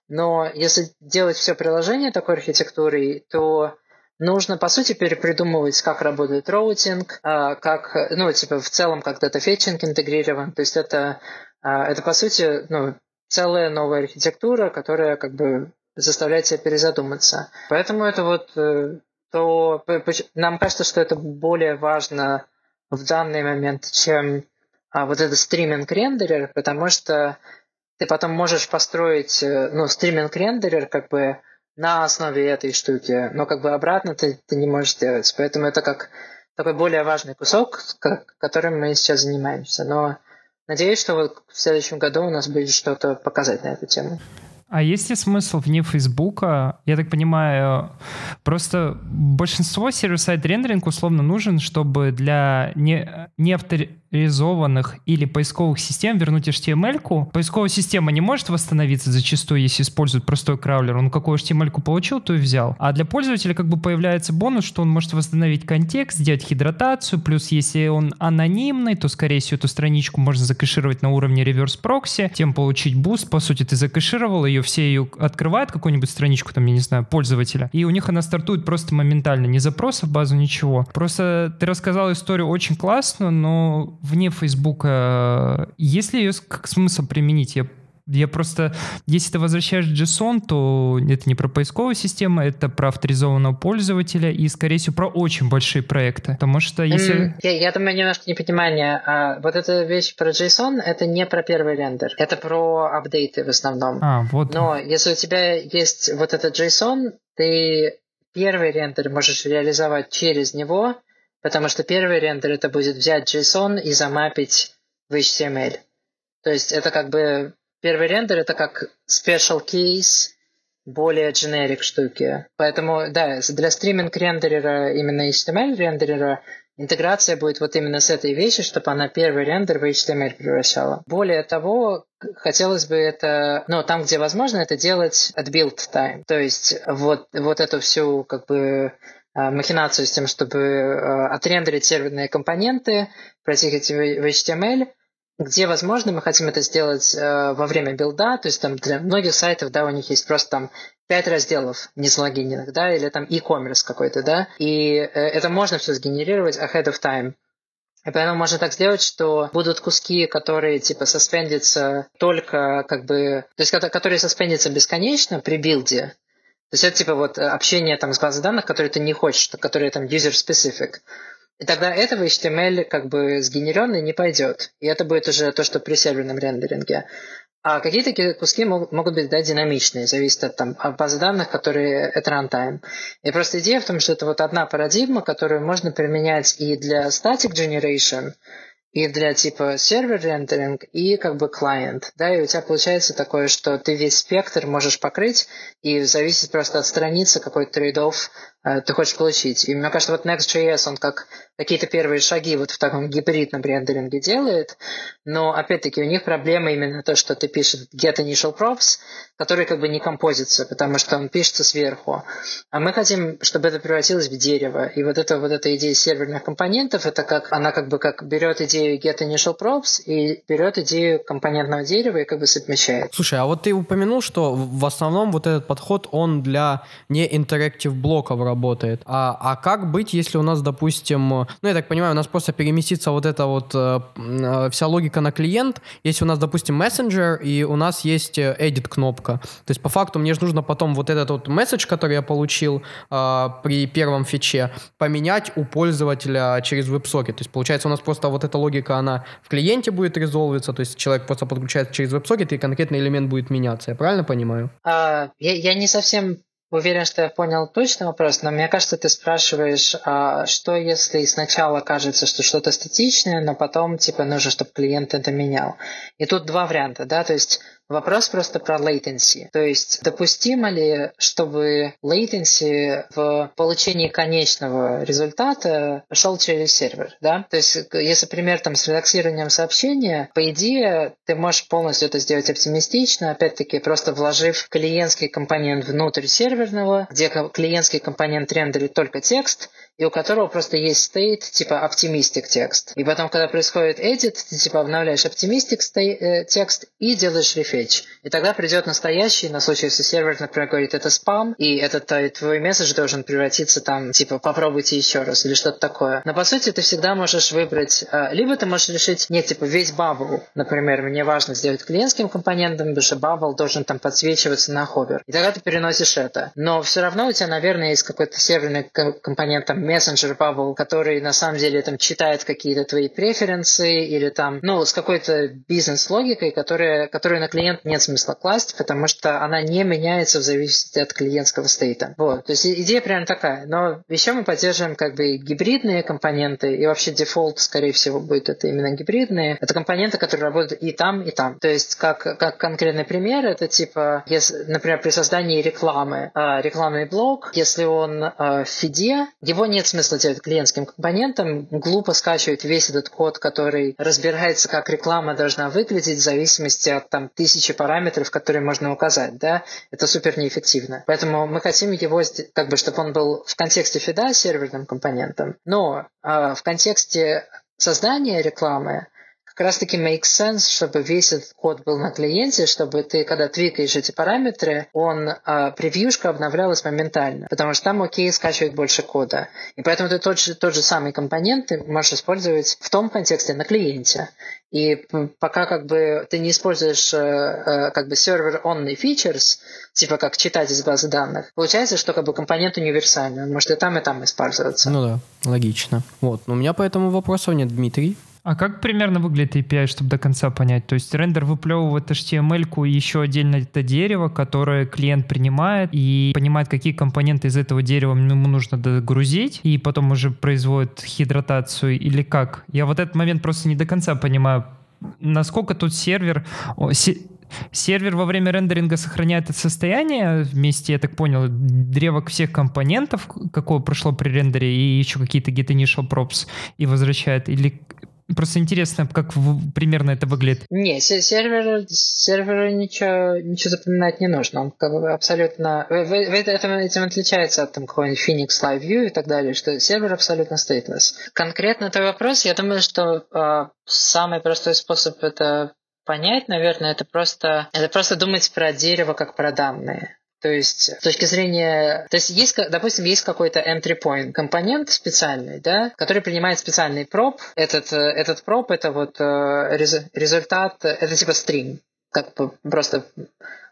Но если делать все приложение такой архитектурой, то нужно, по сути, перепридумывать, как работает routing, а, как, ну, типа, в целом, как data fetching интегрирован. То есть это, а, это по сути, ну, целая новая архитектура, которая, как бы, заставляет тебя перезадуматься. Поэтому это вот э, то нам кажется, что это более важно в данный момент, чем а, вот этот стриминг-рендерер, потому что ты потом можешь построить э, ну, стриминг-рендерер как бы на основе этой штуки, но как бы обратно ты, ты не можешь сделать. Поэтому это как такой более важный кусок, которым мы сейчас занимаемся. Но надеюсь, что вот в следующем году у нас будет что-то показать на эту тему. А есть ли смысл вне Фейсбука? Я так понимаю, просто большинство server-side рендеринг условно нужен, чтобы для не, не авторизованных или поисковых систем вернуть HTML-ку. Поисковая система не может восстановиться зачастую, если использует простой краулер. Он какую HTML-ку получил, то и взял. А для пользователя как бы появляется бонус, что он может восстановить контекст, сделать хидратацию, плюс если он анонимный, то, скорее всего, эту страничку можно закэшировать на уровне реверс-прокси, тем получить буст. По сути, ты закэшировал ее, все ее открывают, какую-нибудь страничку, там, я не знаю, пользователя, и у них она стартует просто моментально, ни запроса в базу, ничего. Просто ты рассказал историю очень классно, но вне Фейсбука, есть ли ее как смысл применить? Я я просто, если ты возвращаешь JSON, то это не про поисковую систему, это про авторизованного пользователя и, скорее всего, про очень большие проекты. Потому что если... Mm, я, я думаю, немножко непонимание. А, вот эта вещь про JSON, это не про первый рендер. Это про апдейты в основном. А, вот. Но если у тебя есть вот этот JSON, ты первый рендер можешь реализовать через него, потому что первый рендер это будет взять JSON и замапить в HTML. То есть это как бы Первый рендер это как special case, более generic штуки. Поэтому, да, для стриминг рендерера, именно HTML рендерера, интеграция будет вот именно с этой вещи, чтобы она первый рендер в HTML превращала. Более того, хотелось бы это, ну, там, где возможно, это делать at build time. То есть вот, вот эту всю, как бы, махинацию с тем, чтобы а, отрендерить серверные компоненты, пройти эти в HTML, где возможно, мы хотим это сделать э, во время билда, то есть там для многих сайтов, да, у них есть просто там пять разделов не залогиненных, да, или там e-commerce какой-то, да, и э, это можно все сгенерировать ahead of time. И поэтому можно так сделать, что будут куски, которые типа суспендятся только как бы, то есть которые суспендятся бесконечно при билде. То есть это типа вот общение там с базой данных, которые ты не хочешь, которые там user specific. И тогда этого HTML как бы сгенеренный не пойдет. И это будет уже то, что при серверном рендеринге. А какие такие куски могут быть да, динамичные, зависит от там, от базы данных, которые это runtime. И просто идея в том, что это вот одна парадигма, которую можно применять и для static generation, и для типа сервер рендеринг, и как бы клиент. Да, и у тебя получается такое, что ты весь спектр можешь покрыть, и зависит просто от страницы какой trade-off Э, ты хочешь получить. И мне кажется, вот Next.js, он как какие-то первые шаги вот в таком гибридном рендеринге делает, но опять-таки у них проблема именно то, что ты пишешь get initial props, который как бы не композится, потому что он пишется сверху. А мы хотим, чтобы это превратилось в дерево. И вот эта вот эта идея серверных компонентов, это как, она как бы как берет идею get initial props и берет идею компонентного дерева и как бы совмещает. Слушай, а вот ты упомянул, что в основном вот этот подход, он для не интерактив блоков работает. А, а как быть, если у нас, допустим, ну, я так понимаю, у нас просто переместится вот эта вот э, э вся логика на клиент, если у нас, допустим, мессенджер, и у нас есть э, edit кнопка. То есть, по факту, мне же нужно потом вот этот вот месседж, который я получил э, при первом фиче, поменять у пользователя через WebSocket. То есть, получается, у нас просто вот эта логика, она в клиенте будет резолвиться, то есть человек просто подключается через WebSocket, и конкретный элемент будет меняться. Я правильно понимаю? А, я, я не совсем уверен, что я понял точно вопрос, но мне кажется, ты спрашиваешь, а что если сначала кажется, что что-то статичное, но потом типа нужно, чтобы клиент это менял. И тут два варианта, да, то есть Вопрос просто про latency. То есть допустимо ли, чтобы latency в получении конечного результата шел через сервер, да? То есть если пример там с редактированием сообщения, по идее ты можешь полностью это сделать оптимистично, опять-таки просто вложив клиентский компонент внутрь серверного, где клиентский компонент рендерит только текст, и у которого просто есть state типа optimistic текст. И потом, когда происходит edit, ты типа обновляешь optimistic э, текст и делаешь refetch. И тогда придет настоящий, на случай, если сервер, например, говорит, это спам, и этот твой месседж должен превратиться там, типа, попробуйте еще раз, или что-то такое. Но по сути ты всегда можешь выбрать, э, либо ты можешь решить, нет, типа, весь bubble, например, мне важно сделать клиентским компонентом, потому что bubble должен там подсвечиваться на ховер. И тогда ты переносишь это. Но все равно у тебя, наверное, есть какой-то серверный компонент там мессенджер Bubble, который на самом деле там читает какие-то твои преференсы или там, ну, с какой-то бизнес-логикой, которая, которую на клиент нет смысла класть, потому что она не меняется в зависимости от клиентского стейта. Вот, то есть идея прям такая. Но еще мы поддерживаем как бы гибридные компоненты, и вообще дефолт, скорее всего, будет это именно гибридные. Это компоненты, которые работают и там, и там. То есть как, как конкретный пример, это типа, если, например, при создании рекламы, э, рекламный блок, если он э, в фиде, его нет смысла делать клиентским компонентом, глупо скачивать весь этот код, который разбирается, как реклама должна выглядеть в зависимости от там тысячи параметров, которые можно указать, да, это супер неэффективно. Поэтому мы хотим его, как бы, чтобы он был в контексте фида серверным компонентом, но э, в контексте создания рекламы как раз-таки makes sense, чтобы весь этот код был на клиенте, чтобы ты, когда твикаешь эти параметры, он, а, превьюшка обновлялась моментально, потому что там окей скачивает больше кода. И поэтому ты тот же, тот же самый компонент ты можешь использовать в том контексте на клиенте. И пока как бы ты не используешь э, э, как бы server-only features, типа как читать из базы данных, получается, что как бы компонент универсальный, он может и там, и там использоваться. Ну да, логично. Вот, но у меня по этому вопросу нет, Дмитрий. А как примерно выглядит API, чтобы до конца понять? То есть рендер выплевывает HTML-ку и еще отдельно это дерево, которое клиент принимает и понимает, какие компоненты из этого дерева ему нужно догрузить, и потом уже производит хидратацию или как? Я вот этот момент просто не до конца понимаю. Насколько тут сервер... Сервер во время рендеринга сохраняет это состояние вместе, я так понял, древок всех компонентов, какое прошло при рендере, и еще какие-то get initial props, и возвращает? Или Просто интересно, как примерно это выглядит. Не, сервер, серверу ничего, ничего запоминать не нужно. Он как бы абсолютно... Этом, этим отличается от там, какого-нибудь Phoenix Live View и так далее, что сервер абсолютно stateless. Конкретно твой вопрос, я думаю, что э, самый простой способ это понять, наверное, это просто, это просто думать про дерево как про данные. То есть с точки зрения... То есть, есть, допустим, есть какой-то entry point компонент специальный, да, который принимает специальный проб. Этот, э, этот проб — это вот э, результат, это типа стрим как просто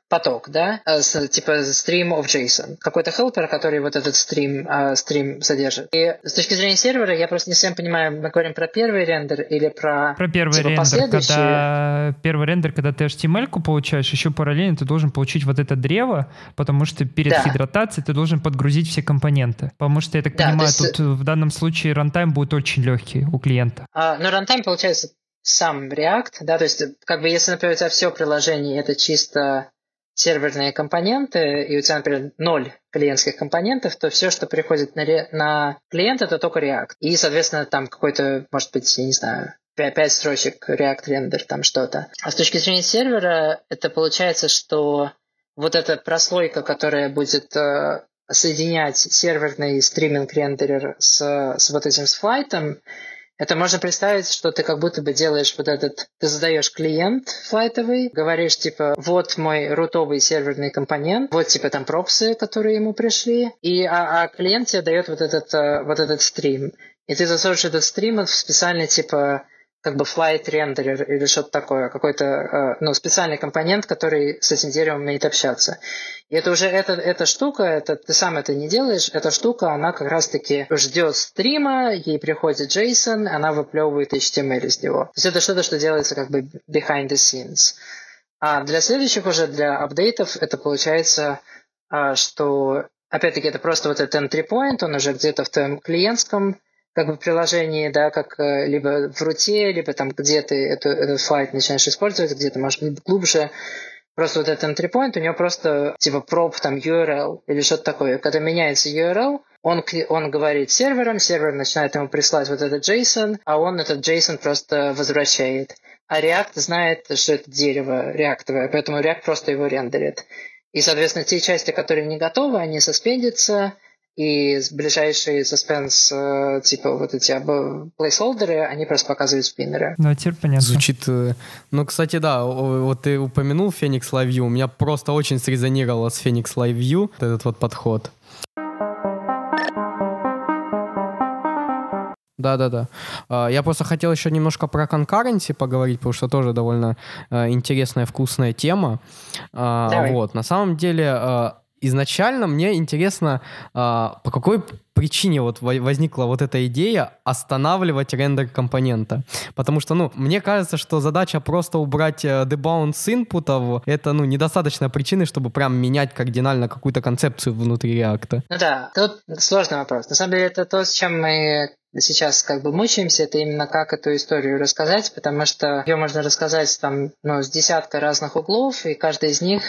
поток, да, э, с, типа stream of JSON, какой-то helper, который вот этот стрим, э, стрим содержит. И с точки зрения сервера я просто не совсем понимаю, мы говорим про первый рендер или про Про первый типа, рендер, когда первый рендер, когда ты HTML-ку получаешь, еще параллельно ты должен получить вот это древо, потому что перед да. гидратацией ты должен подгрузить все компоненты. Потому что, я так да, понимаю, есть... тут в данном случае runtime будет очень легкий у клиента. А, ну, runtime получается сам React, да, то есть, как бы, если, например, у тебя все приложение это чисто серверные компоненты, и у тебя, например, ноль клиентских компонентов, то все, что приходит на, ре... на клиент, это только React. И, соответственно, там какой-то, может быть, я не знаю, 5 строчек React render, там что-то. А с точки зрения сервера, это получается, что вот эта прослойка, которая будет э, соединять серверный стриминг рендерер с, с вот этим с флайтом, это можно представить, что ты как будто бы делаешь вот этот, ты задаешь клиент флайтовый, говоришь типа, вот мой рутовый серверный компонент, вот типа там пропсы, которые ему пришли, и а, а клиент тебе дает вот этот, э, вот этот стрим. И ты засовываешь этот стрим в специальный типа как бы flight renderer или что-то такое, какой-то э, ну, специальный компонент, который с этим деревом умеет общаться. И это уже эта, эта штука, это, ты сам это не делаешь, эта штука, она как раз-таки ждет стрима, ей приходит JSON, она выплевывает HTML из него. То есть это что-то, что делается как бы behind the scenes. А для следующих уже, для апдейтов, это получается, э, что опять-таки это просто вот этот entry point, он уже где-то в твоем клиентском как бы приложении, да, как э, либо в руте, либо там где ты эту, этот флайт начинаешь использовать, где-то, может быть, глубже. Просто вот этот entry point, у него просто типа проб там URL или что-то такое. Когда меняется URL, он, он говорит сервером, сервер начинает ему прислать вот этот JSON, а он этот JSON просто возвращает. А React знает, что это дерево реактовое, поэтому React просто его рендерит. И, соответственно, те части, которые не готовы, они суспендятся, и ближайшие suspense, э, типа вот эти плейсхолдеры, они просто показывают спиннеры. Ну, теперь понятно. Звучит... Э, ну, кстати, да, вот ты упомянул Phoenix Live View, у меня просто очень срезонировало с Phoenix Live View этот вот подход. Да, да, да. Я просто хотел еще немножко про конкуренции поговорить, потому что тоже довольно э, интересная, вкусная тема. А, Давай. Вот, на самом деле изначально мне интересно, а, по какой причине вот возникла вот эта идея останавливать рендер компонента. Потому что, ну, мне кажется, что задача просто убрать э, debounce инпутов, это, ну, недостаточно причины, чтобы прям менять кардинально какую-то концепцию внутри реакта. Ну да, тут сложный вопрос. На самом деле это то, с чем мы сейчас как бы мучаемся, это именно как эту историю рассказать, потому что ее можно рассказать там, ну, с десятка разных углов, и каждый из них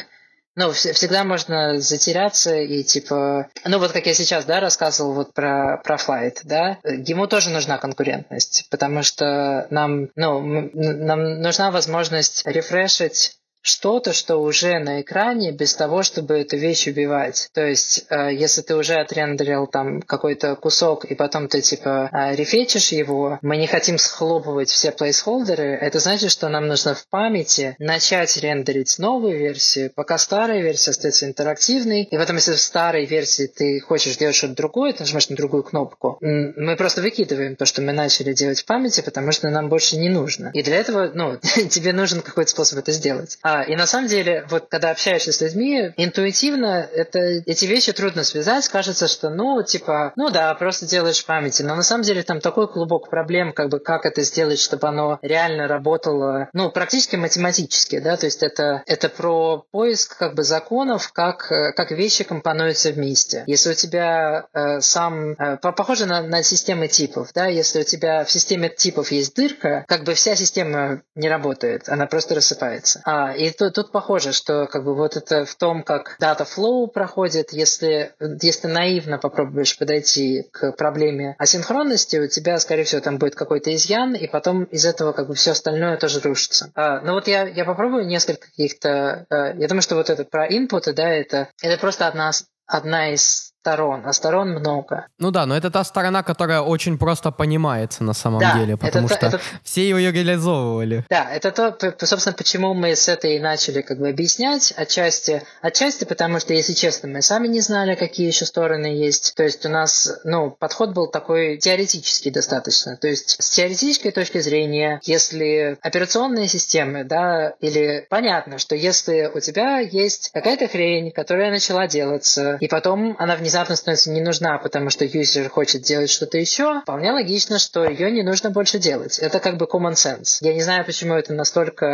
ну, всегда можно затеряться и типа... Ну, вот как я сейчас, да, рассказывал вот про, про Flight, да, ему тоже нужна конкурентность, потому что нам, ну, нам нужна возможность рефрешить что-то, что уже на экране, без того, чтобы эту вещь убивать. То есть, э, если ты уже отрендерил там какой-то кусок, и потом ты типа э, рефетчишь его, мы не хотим схлопывать все плейсхолдеры, это значит, что нам нужно в памяти начать рендерить новую версию, пока старая версия остается интерактивной, и потом, если в старой версии ты хочешь делать что-то другое, ты нажимаешь на другую кнопку, мы просто выкидываем то, что мы начали делать в памяти, потому что нам больше не нужно. И для этого, ну, (laughs) тебе нужен какой-то способ это сделать. А, и на самом деле, вот когда общаешься с людьми, интуитивно это, эти вещи трудно связать. Кажется, что, ну, типа, ну да, просто делаешь памяти. Но на самом деле там такой клубок проблем, как бы, как это сделать, чтобы оно реально работало, ну, практически математически, да, то есть это, это про поиск, как бы, законов, как, как вещи компонуются вместе. Если у тебя э, сам, э, похоже на, на системы типов, да, если у тебя в системе типов есть дырка, как бы вся система не работает, она просто рассыпается. А, и тут, тут похоже, что как бы вот это в том, как data flow проходит, если, если наивно попробуешь подойти к проблеме асинхронности, у тебя, скорее всего, там будет какой-то изъян, и потом из этого как бы все остальное тоже рушится. А, ну вот я, я попробую несколько каких-то... А, я думаю, что вот это про инпуты, да, это, это просто одна, одна из сторон, а сторон много. Ну да, но это та сторона, которая очень просто понимается на самом да, деле, потому это, что это, все ее реализовывали. Да, это то, собственно, почему мы с этой начали как бы объяснять отчасти. Отчасти потому, что, если честно, мы сами не знали, какие еще стороны есть. То есть у нас, ну, подход был такой теоретический достаточно. То есть с теоретической точки зрения, если операционные системы, да, или понятно, что если у тебя есть какая-то хрень, которая начала делаться, и потом она внезапно внезапно становится не нужна, потому что юзер хочет делать что-то еще, вполне логично, что ее не нужно больше делать. Это как бы common sense. Я не знаю, почему это настолько,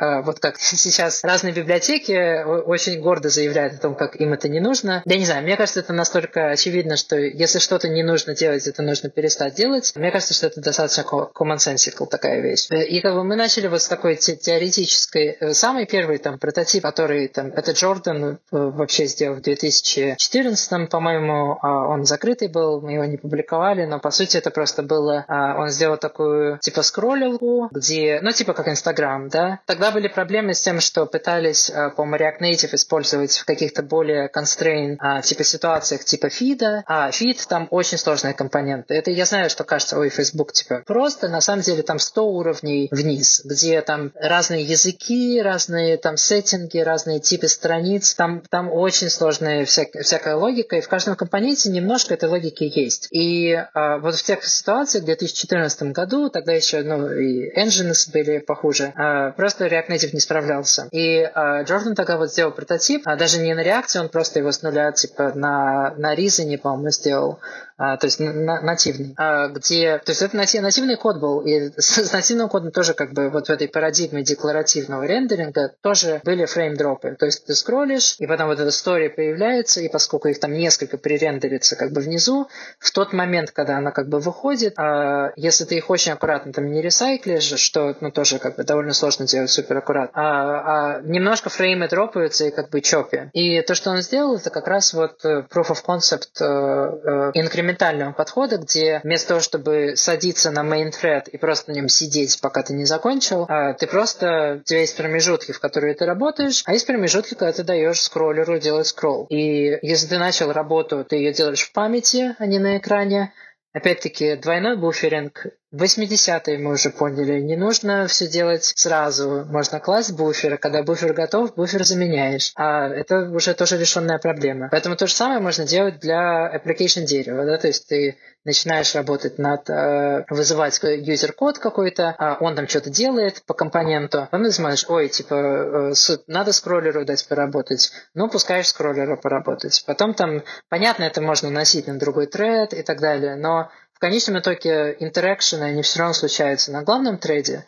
э, вот как (laughs) сейчас разные библиотеки очень гордо заявляют о том, как им это не нужно. Я не знаю, мне кажется, это настолько очевидно, что если что-то не нужно делать, это нужно перестать делать. Мне кажется, что это достаточно common sensical такая вещь. И как бы мы начали вот с такой те теоретической, э, самый первый там прототип, который там, это Джордан э, вообще сделал в 2014, по по-моему, а, он закрытый был, мы его не публиковали, но по сути это просто было, а, он сделал такую типа скроллилку, где, ну типа как Инстаграм, да. Тогда были проблемы с тем, что пытались, а, по-моему, React Native использовать в каких-то более constraint типа ситуациях типа фида, а фид там очень сложные компоненты. Это я знаю, что кажется, ой, Facebook типа просто, на самом деле там 100 уровней вниз, где там разные языки, разные там сеттинги, разные типы страниц, там, там очень сложная вся, всякая логика, и в каждом компоненте немножко этой логики есть. И а, вот в тех ситуациях, в 2014 году, тогда еще ну, и engines были похуже, а, просто React Native не справлялся. И а, Джордан тогда вот сделал прототип, а даже не на реакции, он просто его с нуля типа на, на Reason, по-моему, сделал то есть на, нативный, а, где, то есть это натив, нативный код был, и (laughs) с, нативным кодом тоже как бы вот в этой парадигме декларативного рендеринга тоже были фреймдропы, то есть ты скроллишь, и потом вот эта история появляется, и поскольку их там несколько пререндерится как бы внизу, в тот момент, когда она как бы выходит, а, если ты их очень аккуратно там не ресайклишь, что ну тоже как бы довольно сложно делать супер аккуратно, а, а немножко фреймы дропаются и как бы чопи. И то, что он сделал, это как раз вот э, proof of concept uh, uh, экспериментального подхода, где вместо того, чтобы садиться на main thread и просто на нем сидеть, пока ты не закончил, а, ты просто, у тебя есть промежутки, в которые ты работаешь, а есть промежутки, когда ты даешь скроллеру делать скролл. И если ты начал работу, ты ее делаешь в памяти, а не на экране, Опять-таки, двойной буферинг 80-е мы уже поняли, не нужно все делать сразу. Можно класть буфер, а когда буфер готов, буфер заменяешь. А это уже тоже решенная проблема. Поэтому то же самое можно делать для application дерева, да, то есть ты начинаешь работать над э, вызывать юзер-код какой-то, а он там что-то делает по компоненту, а потом ты смотришь, ой, типа, э, надо скроллеру дать поработать, ну, пускаешь скроллеру поработать. Потом там, понятно, это можно носить на другой тред и так далее, но в конечном итоге интеракшены, они все равно случаются на главном треде,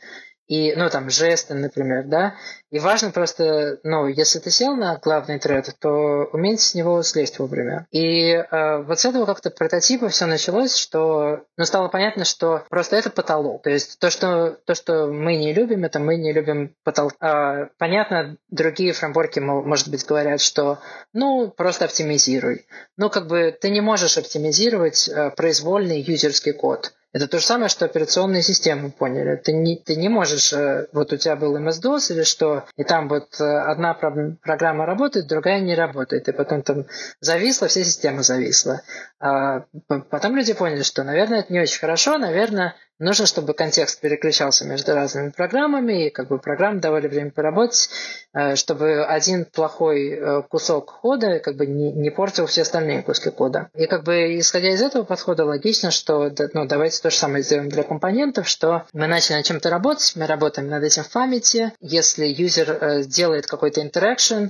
и, ну, там, жесты, например, да, и важно просто, ну, если ты сел на главный тред, то уметь с него слезть вовремя. И э, вот с этого как-то прототипа все началось, что, ну, стало понятно, что просто это потолок. То есть то, что, то, что мы не любим, это мы не любим потолок. Э, понятно, другие фреймворки, может быть, говорят, что, ну, просто оптимизируй. Ну, как бы ты не можешь оптимизировать э, произвольный юзерский код. Это то же самое, что операционные системы поняли. Ты не, ты не можешь, э, вот у тебя был MS-DOS или что, и там вот э, одна программа работает, другая не работает, и потом там зависла, вся система зависла. А потом люди поняли, что, наверное, это не очень хорошо, наверное, Нужно, чтобы контекст переключался между разными программами, и как бы программы давали время поработать, э, чтобы один плохой э, кусок кода как бы не, не портил все остальные куски кода. И как бы исходя из этого подхода логично, что ну, давайте то же самое сделаем для компонентов, что мы начали над чем-то работать, мы работаем над этим в памяти. Если юзер э, делает какой-то интеракшн,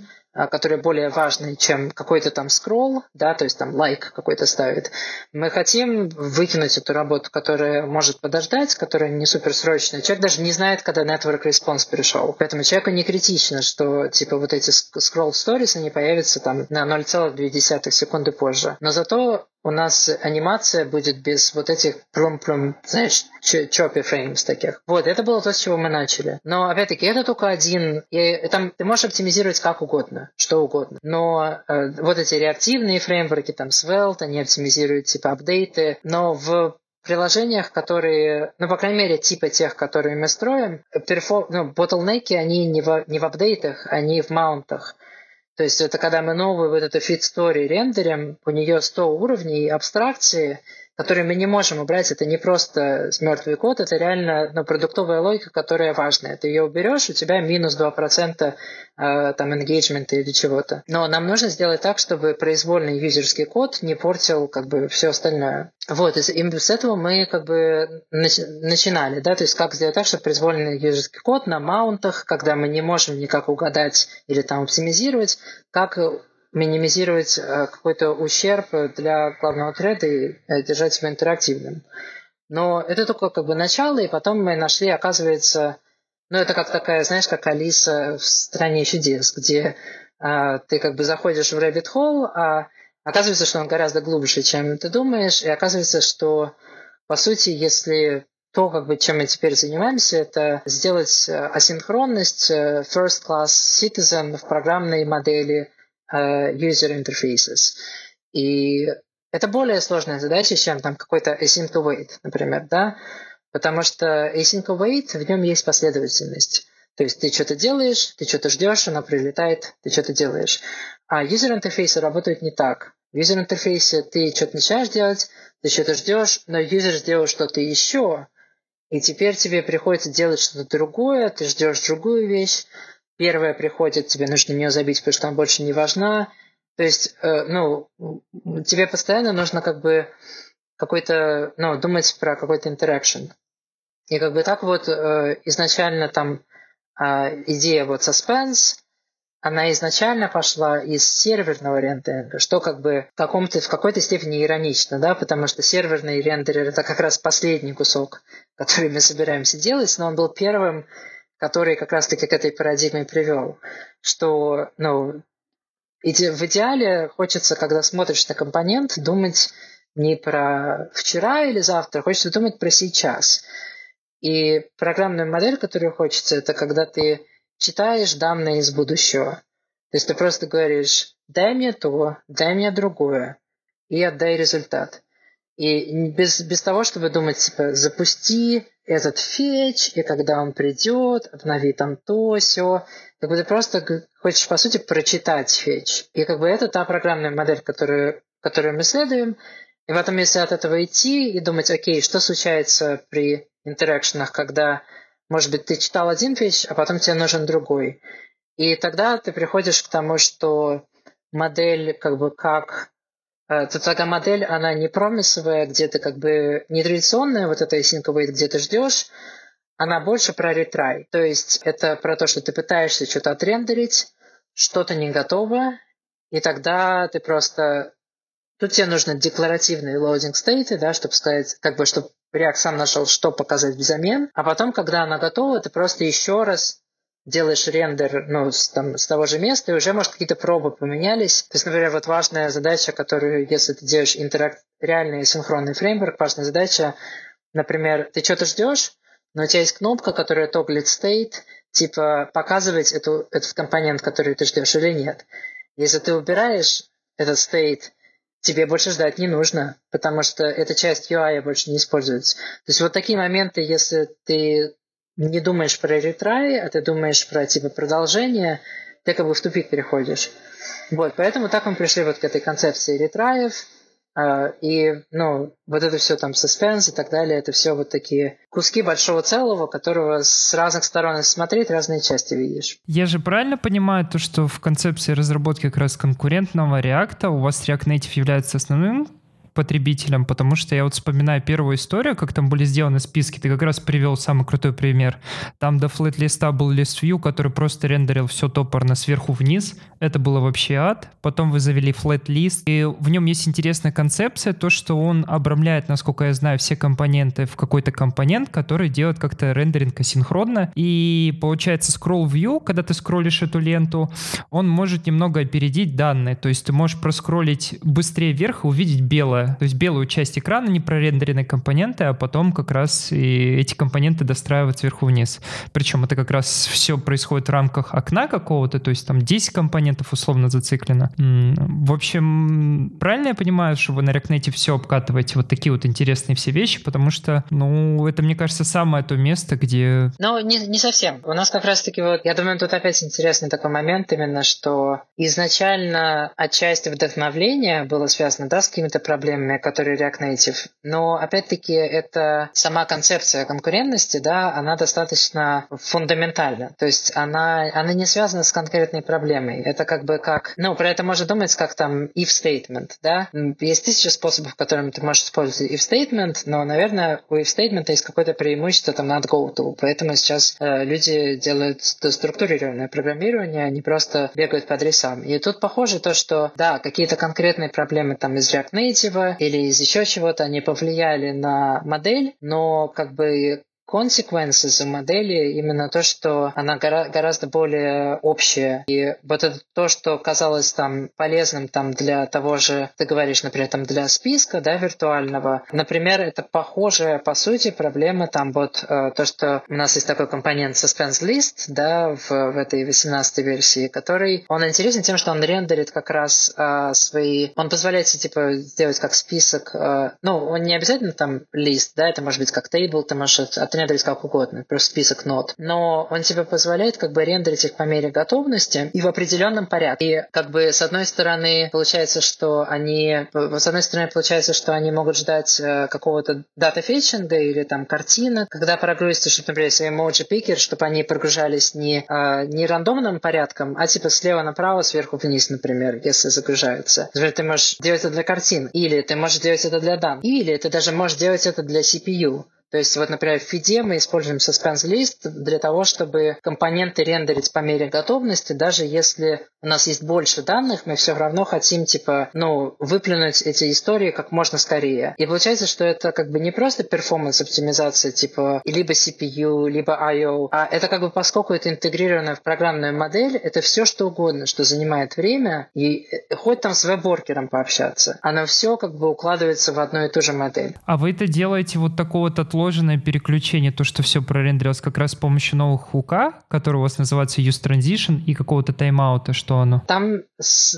которые более важные, чем какой-то там скролл, да, то есть там лайк какой-то ставит. Мы хотим выкинуть эту работу, которая может подождать, которая не суперсрочная. Человек даже не знает, когда network response пришел. Поэтому человеку не критично, что типа вот эти scroll stories, они появятся там на 0,2 секунды позже. Но зато у нас анимация будет без вот этих прум-прум, знаешь, чопи фреймс таких. Вот, это было то, с чего мы начали. Но, опять-таки, это только один. И там ты можешь оптимизировать как угодно, что угодно. Но э, вот эти реактивные фреймворки, там, Svelte, они оптимизируют, типа, апдейты. Но в приложениях, которые, ну, по крайней мере, типа тех, которые мы строим, перфо, ну, ботлнеки, они не в, не в апдейтах, они в маунтах. То есть это когда мы новую вот эту story рендерим, у нее 100 уровней абстракции, которые мы не можем убрать. Это не просто мертвый код, это реально ну, продуктовая логика, которая важная. Ты ее уберешь, у тебя минус 2% э, там engagement или чего-то. Но нам нужно сделать так, чтобы произвольный юзерский код не портил как бы все остальное. Вот, и с этого мы как бы начинали, да, то есть как сделать так, чтобы произвольный юзерский код на маунтах, когда мы не можем никак угадать или там оптимизировать, как минимизировать э, какой-то ущерб для главного треда и э, держать его интерактивным. Но это только как бы начало, и потом мы нашли, оказывается, ну это как такая, знаешь, как Алиса в «Стране чудес», где а, ты как бы заходишь в rabbit hole, а оказывается, что он гораздо глубже, чем ты думаешь, и оказывается, что по сути, если то, как бы, чем мы теперь занимаемся, это сделать асинхронность first class citizen в программной модели user interfaces. И это более сложная задача, чем там какой-то async await, например, да, потому что async await, в нем есть последовательность. То есть ты что-то делаешь, ты что-то ждешь, она прилетает, ты что-то делаешь. А user интерфейсы работают не так. В user интерфейсе ты что-то начинаешь делать, ты что-то ждешь, но юзер сделал что-то еще, и теперь тебе приходится делать что-то другое, ты ждешь другую вещь, Первая приходит, тебе нужно нее забить, потому что она больше не важна. То есть, э, ну, тебе постоянно нужно как бы какой-то, ну, думать про какой-то интеракшн. И как бы так вот э, изначально там э, идея вот suspense, она изначально пошла из серверного рендеринга, что как бы в, каком-то, в какой-то степени иронично, да, потому что серверный рендерер это как раз последний кусок, (laughs) который мы собираемся делать, но он был первым который как раз-таки к этой парадигме привел, что ну, в идеале хочется, когда смотришь на компонент, думать не про вчера или завтра, хочется думать про сейчас. И программная модель, которую хочется, это когда ты читаешь данные из будущего. То есть ты просто говоришь, дай мне то, дай мне другое, и отдай результат. И без, без того, чтобы думать, типа, запусти этот фетч, и когда он придет, обнови там то, все. Как бы ты просто хочешь, по сути, прочитать фетч. И как бы это та программная модель, которую, которую мы следуем. И потом, если от этого идти и думать, окей, что случается при интеракшенах, когда, может быть, ты читал один вещь, а потом тебе нужен другой. И тогда ты приходишь к тому, что модель как бы как э, то такая модель, она не промисовая, где ты как бы не традиционная, вот эта async await, где ты ждешь, она больше про ретрай. То есть это про то, что ты пытаешься что-то отрендерить, что-то не готово, и тогда ты просто... Тут тебе нужны декларативные loading стейты, да, чтобы сказать, как бы, чтобы React сам нашел, что показать взамен, а потом, когда она готова, ты просто еще раз делаешь рендер ну, с, там, с того же места, и уже, может, какие-то пробы поменялись. То есть, например, вот важная задача, которую, если ты делаешь интеракт, реальный синхронный фреймворк, важная задача, например, ты что-то ждешь, но у тебя есть кнопка, которая тоглит state, типа показывать эту, этот компонент, который ты ждешь или нет. Если ты убираешь этот state, тебе больше ждать не нужно, потому что эта часть UI больше не используется. То есть вот такие моменты, если ты не думаешь про ретрай, а ты думаешь про типа продолжение, ты как бы в тупик переходишь. Вот, поэтому так мы пришли вот к этой концепции ретраев, а, и, ну, вот это все там суспенс и так далее, это все вот такие куски большого целого, которого с разных сторон смотреть, разные части видишь. Я же правильно понимаю то, что в концепции разработки как раз конкурентного реакта у вас React Native является основным потребителям, потому что я вот вспоминаю первую историю, как там были сделаны списки, ты как раз привел самый крутой пример. Там до флет листа был list view, который просто рендерил все топорно сверху вниз. Это было вообще ад. Потом вы завели list, и в нем есть интересная концепция, то, что он обрамляет, насколько я знаю, все компоненты в какой-то компонент, который делает как-то рендеринг асинхронно. И получается scroll view, когда ты скроллишь эту ленту, он может немного опередить данные. То есть ты можешь проскроллить быстрее вверх и увидеть белое то есть белую часть экрана, не прорендеренные компоненты, а потом как раз и эти компоненты достраивают сверху вниз. Причем это как раз все происходит в рамках окна какого-то, то есть там 10 компонентов условно зациклено. В общем, правильно я понимаю, что вы на React все обкатываете вот такие вот интересные все вещи, потому что, ну, это, мне кажется, самое то место, где... Ну, не, не совсем. У нас как раз-таки вот, я думаю, тут опять интересный такой момент именно, что изначально отчасти вдохновления было связано, да, с какими-то проблемами проблемами, которые React Native. Но, опять-таки, это сама концепция конкурентности, да, она достаточно фундаментальна. То есть она, она не связана с конкретной проблемой. Это как бы как... Ну, про это можно думать как там if statement, да. Есть тысяча способов, которыми ты можешь использовать if statement, но, наверное, у if statement есть какое-то преимущество там над go-to. Поэтому сейчас э, люди делают структурированное программирование, они просто бегают по адресам. И тут похоже то, что, да, какие-то конкретные проблемы там из React Native, или из еще чего-то они повлияли на модель, но как бы consequences у модели именно то, что она гора- гораздо более общая. И вот это то, что казалось там полезным там для того же, ты говоришь, например, там для списка, да, виртуального. Например, это похожая, по сути, проблема там вот э, то, что у нас есть такой компонент suspense list, да, в, в этой 18 версии, который, он интересен тем, что он рендерит как раз э, свои, он позволяет себе, типа, сделать как список, э, ну, он не обязательно там лист, да, это может быть как тейбл, ты можешь от рендерить как угодно, просто список нот. Но он тебе позволяет как бы рендерить их по мере готовности и в определенном порядке. И как бы с одной стороны получается, что они, с одной стороны получается, что они могут ждать э, какого-то дата фетчинга или там картинок, когда прогрузится, чтобы, например, если emoji пикер, чтобы они прогружались не, э, не рандомным порядком, а типа слева направо, сверху вниз, например, если загружаются. Например, ты можешь делать это для картин, или ты можешь делать это для данных, или ты даже можешь делать это для CPU. То есть вот, например, в фиде мы используем suspense list для того, чтобы компоненты рендерить по мере готовности, даже если у нас есть больше данных, мы все равно хотим, типа, ну, выплюнуть эти истории как можно скорее. И получается, что это как бы не просто перформанс оптимизация, типа, либо CPU, либо I.O., а это как бы поскольку это интегрировано в программную модель, это все что угодно, что занимает время, и э, хоть там с веб-воркером пообщаться, оно все как бы укладывается в одну и ту же модель. А вы это делаете вот такого вот отложенное переключение, то, что все прорендерилось как раз с помощью новых хука, который у вас называется Use Transition, и какого-то таймаута, что оно? Там,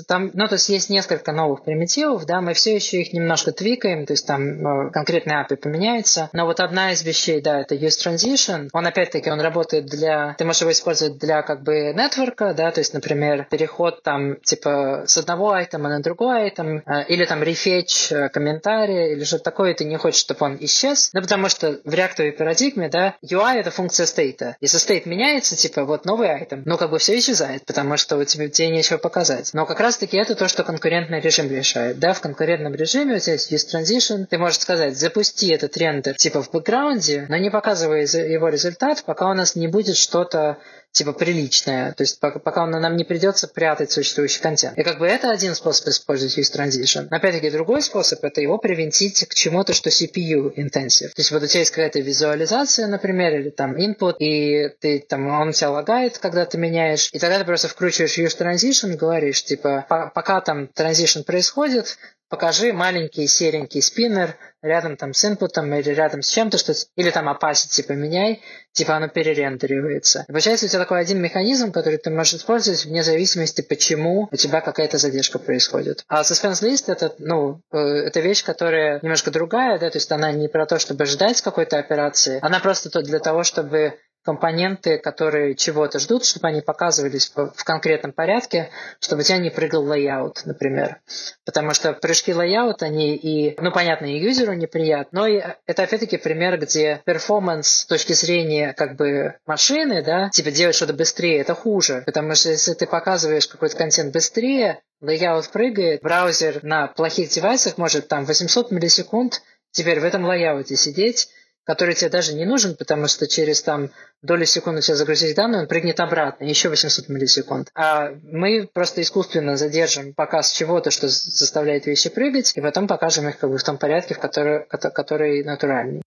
там, ну, то есть есть несколько новых примитивов, да, мы все еще их немножко твикаем, то есть там э, конкретный API поменяется, но вот одна из вещей, да, это Use Transition, он опять-таки, он работает для, ты можешь его использовать для как бы нетворка, да, то есть, например, переход там, типа, с одного айтема на другой айтем, э, или там рефетч э, комментария, или что-то такое, ты не хочешь, чтобы он исчез, ну, потому что в реактовой парадигме, да, UI это функция стейта. Если стейт меняется, типа, вот новый айтем, ну, как бы все исчезает, потому что у тебя тебе нечего показать. Но как раз-таки это то, что конкурентный режим решает, да, в конкурентном режиме у тебя есть transition, ты можешь сказать, запусти этот рендер, типа, в бэкграунде, но не показывай его результат, пока у нас не будет что-то типа приличное, то есть пока, пока нам не придется прятать существующий контент. И как бы это один способ использовать use transition. Опять-таки другой способ это его привинтить к чему-то, что CPU intensive. То есть вот у тебя есть какая-то визуализация, например, или там input, и ты там он тебя лагает, когда ты меняешь, и тогда ты просто вкручиваешь use transition, говоришь типа пока там transition происходит, покажи маленький серенький спиннер рядом там с инпутом или рядом с чем-то, что или там opacity поменяй, типа оно перерендеривается. И получается у тебя такой один механизм, который ты можешь использовать вне зависимости, почему у тебя какая-то задержка происходит. А suspense list это, ну, э, это вещь, которая немножко другая, да, то есть она не про то, чтобы ждать какой-то операции, она просто то для того, чтобы компоненты, которые чего-то ждут, чтобы они показывались в конкретном порядке, чтобы у тебя не прыгал layout, например. Потому что прыжки layout, они и, ну, понятно, и юзеру неприятны, но и это, опять-таки, пример, где performance с точки зрения, как бы, машины, да, типа делать что-то быстрее, это хуже. Потому что если ты показываешь какой-то контент быстрее, layout прыгает, браузер на плохих девайсах может там 800 миллисекунд теперь в этом layout е сидеть, который тебе даже не нужен, потому что через там долю секунды тебе загрузить данные, он прыгнет обратно, еще 800 миллисекунд. А мы просто искусственно задержим показ чего-то, что заставляет вещи прыгать, и потом покажем их как бы в том порядке, в который, который натуральный.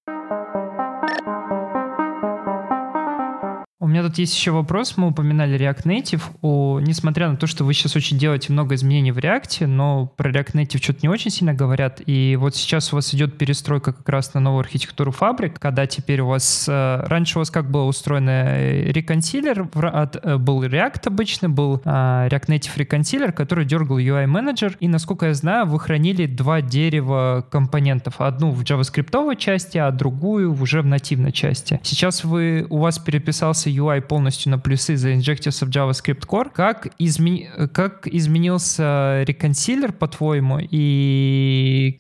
Меня тут есть еще вопрос. Мы упоминали React Native. О, несмотря на то, что вы сейчас очень делаете много изменений в React, но про React Native что-то не очень сильно говорят. И вот сейчас у вас идет перестройка как раз на новую архитектуру фабрик, когда теперь у вас... Э, раньше у вас как было устроено реконсилер, э, был React обычно, был а, React Native реконсилер, который дергал UI менеджер. И, насколько я знаю, вы хранили два дерева компонентов. Одну в JavaScript части, а другую уже в нативной части. Сейчас вы, у вас переписался UI полностью на плюсы заинжектился в JavaScript Core. Как, измени... как изменился реконсилер, по-твоему, и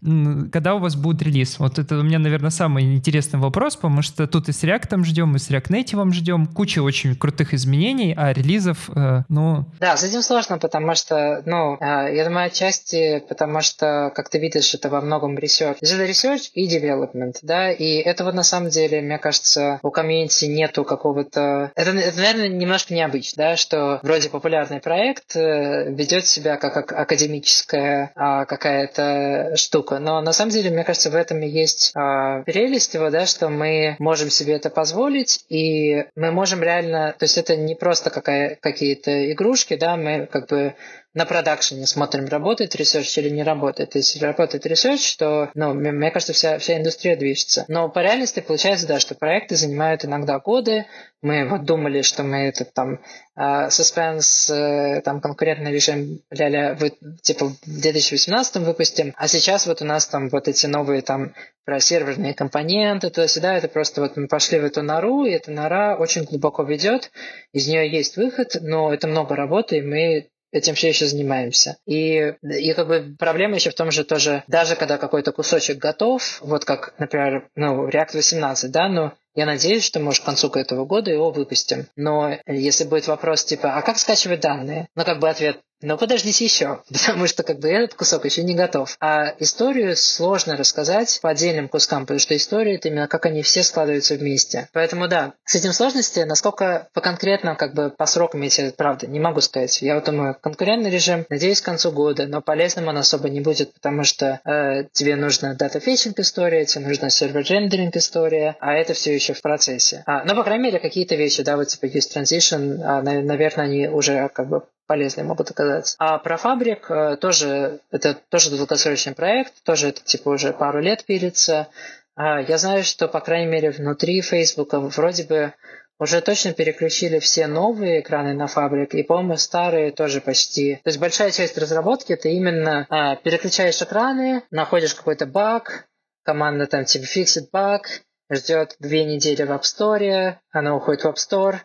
когда у вас будет релиз? Вот это у меня, наверное, самый интересный вопрос, потому что тут и с React ждем, и с React Native ждем. Куча очень крутых изменений, а релизов, э, ну... Да, с этим сложно, потому что, ну, э, я думаю, отчасти, потому что, как ты видишь, это во многом research. Это research и development, да, и этого на самом деле, мне кажется, у комьюнити нету какого-то это, это, наверное, немножко необычно, да, что вроде популярный проект э, ведет себя как академическая а, какая-то штука. Но на самом деле, мне кажется, в этом и есть а, прелесть его, да, что мы можем себе это позволить, и мы можем реально, то есть это не просто какая, какие-то игрушки, да, мы как бы на продакшене смотрим, работает research или не работает. Если работает research, то, ну, мне кажется, вся, вся индустрия движется. Но по реальности получается, да, что проекты занимают иногда годы. Мы вот думали, что мы этот там suspense, э, там конкурентный режим ля-ля, типа в 2018 выпустим, а сейчас вот у нас там вот эти новые там про серверные компоненты, туда-сюда, это просто вот мы пошли в эту нору, и эта нора очень глубоко ведет, из нее есть выход, но это много работы, и мы этим все еще занимаемся. И, и как бы проблема еще в том же тоже, даже когда какой-то кусочек готов, вот как, например, ну, React 18, да, ну, я надеюсь, что, может, к концу этого года его выпустим. Но если будет вопрос типа, а как скачивать данные? Ну, как бы ответ, но подождите еще, (laughs) потому что как бы этот кусок еще не готов. А историю сложно рассказать по отдельным кускам, потому что история это именно как они все складываются вместе. Поэтому да, с этим сложности, насколько по конкретно, как бы по срокам, тебе правда не могу сказать. Я вот думаю, конкурентный режим, надеюсь, к концу года, но полезным он особо не будет, потому что э, тебе нужна дата фетчинг история, тебе нужна сервер рендеринг история, а это все еще в процессе. А, но, по крайней мере, какие-то вещи, да, вот типа есть transition, а, наверное, они уже как бы полезные могут оказаться. А про фабрик э, тоже, это тоже долгосрочный проект, тоже это типа уже пару лет пилится. А, я знаю, что, по крайней мере, внутри Facebook вроде бы уже точно переключили все новые экраны на фабрик, и, по-моему, старые тоже почти. То есть большая часть разработки это именно а, переключаешь экраны, находишь какой-то баг, команда там типа fixed баг, ждет две недели в App Store, она уходит в App Store,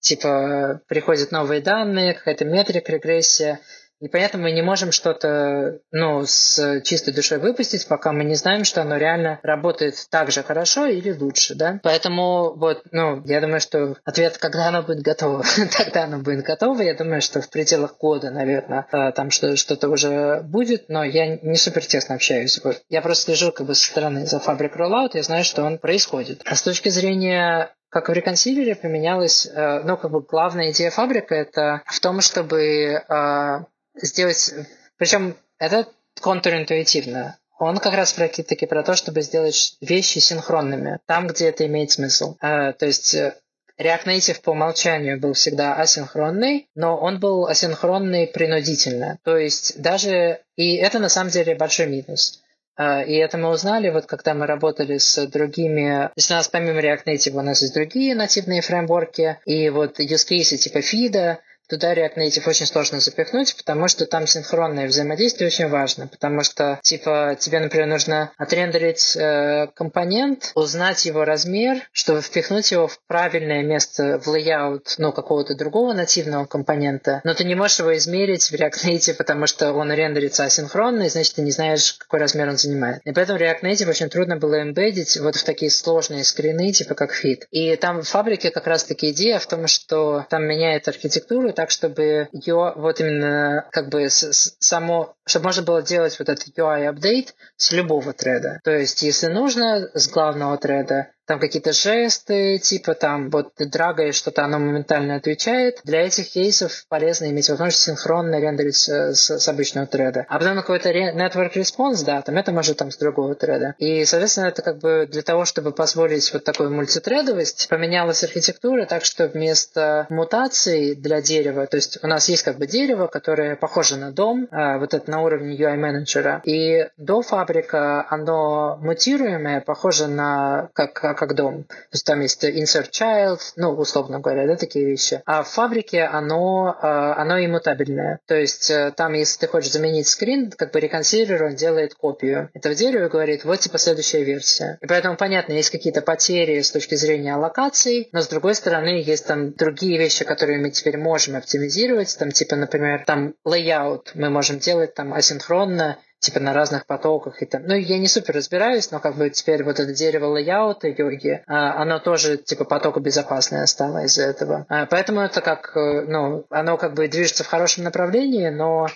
типа приходят новые данные, какая-то метрика, регрессия, и поэтому мы не можем что-то ну, с чистой душой выпустить, пока мы не знаем, что оно реально работает так же хорошо или лучше. Да? Поэтому вот, ну, я думаю, что ответ, когда оно будет готово, (laughs) тогда оно будет готово. Я думаю, что в пределах года, наверное, э, там что-то уже будет, но я не супер тесно общаюсь. Я просто слежу как бы со стороны за фабрик Rollout, я знаю, что он происходит. А с точки зрения как в реконсилере поменялась, э, ну, как бы главная идея фабрика это в том, чтобы э, сделать... Причем это контринтуитивно. Он как раз таки про то, чтобы сделать вещи синхронными, там, где это имеет смысл. А, то есть э, React Native по умолчанию был всегда асинхронный, но он был асинхронный принудительно. То есть даже... И это на самом деле большой минус. А, и это мы узнали, вот когда мы работали с другими... То есть у нас помимо React Native у нас есть другие нативные фреймворки, и вот use cases типа фида, туда React Native очень сложно запихнуть, потому что там синхронное взаимодействие очень важно, потому что, типа, тебе, например, нужно отрендерить э, компонент, узнать его размер, чтобы впихнуть его в правильное место в layout, ну, какого-то другого нативного компонента, но ты не можешь его измерить в React Native, потому что он рендерится асинхронно, и значит, ты не знаешь, какой размер он занимает. И поэтому React Native очень трудно было эмбедить вот в такие сложные скрины, типа как fit. И там в фабрике как раз-таки идея в том, что там меняет архитектуру, так, чтобы ее вот именно как бы само, чтобы можно было делать вот этот UI-апдейт с любого треда. То есть, если нужно, с главного треда, там какие-то жесты, типа там вот ты драгаешь что-то, оно моментально отвечает. Для этих кейсов полезно иметь возможность синхронно рендерить с, с, с обычного треда. А потом какой-то network response, да, там это может там с другого треда. И, соответственно, это как бы для того, чтобы позволить вот такую мультитредовость, поменялась архитектура так, что вместо мутаций для дерева, то есть у нас есть как бы дерево, которое похоже на дом, а, вот это на уровне UI менеджера, и до фабрика оно мутируемое, похоже на как, как дом. То есть там есть insert child, ну, условно говоря, да, такие вещи. А в фабрике оно, а, оно иммутабельное. То есть э, там, если ты хочешь заменить скрин, как бы реконсилер, он делает копию этого дерева и говорит, вот типа следующая версия. И поэтому, понятно, есть какие-то потери с точки зрения аллокаций, но с другой стороны, есть там другие вещи, которые мы теперь можем оптимизировать, там типа, например, там layout мы можем делать там асинхронно, типа на разных потоках и там. Ну, я не супер разбираюсь, но как бы теперь вот это дерево лейаута йоги, а, оно тоже типа потокобезопасное стало из-за этого. А, поэтому это как, э, ну, оно как бы движется в хорошем направлении, но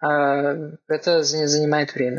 а, это занимает время.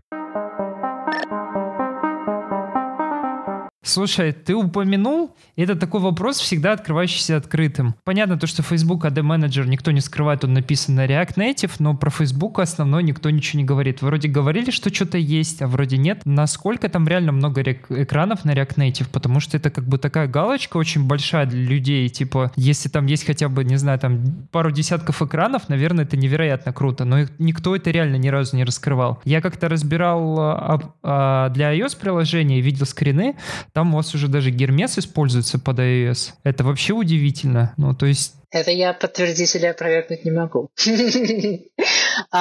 Слушай, ты упомянул, это такой вопрос, всегда открывающийся открытым. Понятно то, что Facebook AD Manager никто не скрывает, он написан на React Native, но про Facebook основной никто ничего не говорит. Вроде говорили, что что-то есть, а вроде нет. Насколько там реально много экранов на React Native? Потому что это как бы такая галочка очень большая для людей. Типа, если там есть хотя бы, не знаю, там пару десятков экранов, наверное, это невероятно круто. Но никто это реально ни разу не раскрывал. Я как-то разбирал а, а, для iOS приложения, видел скрины, там у вас уже даже Гермес используется под iOS. Это вообще удивительно. Ну, то есть... Это я подтвердить или опровергнуть не могу. (laughs)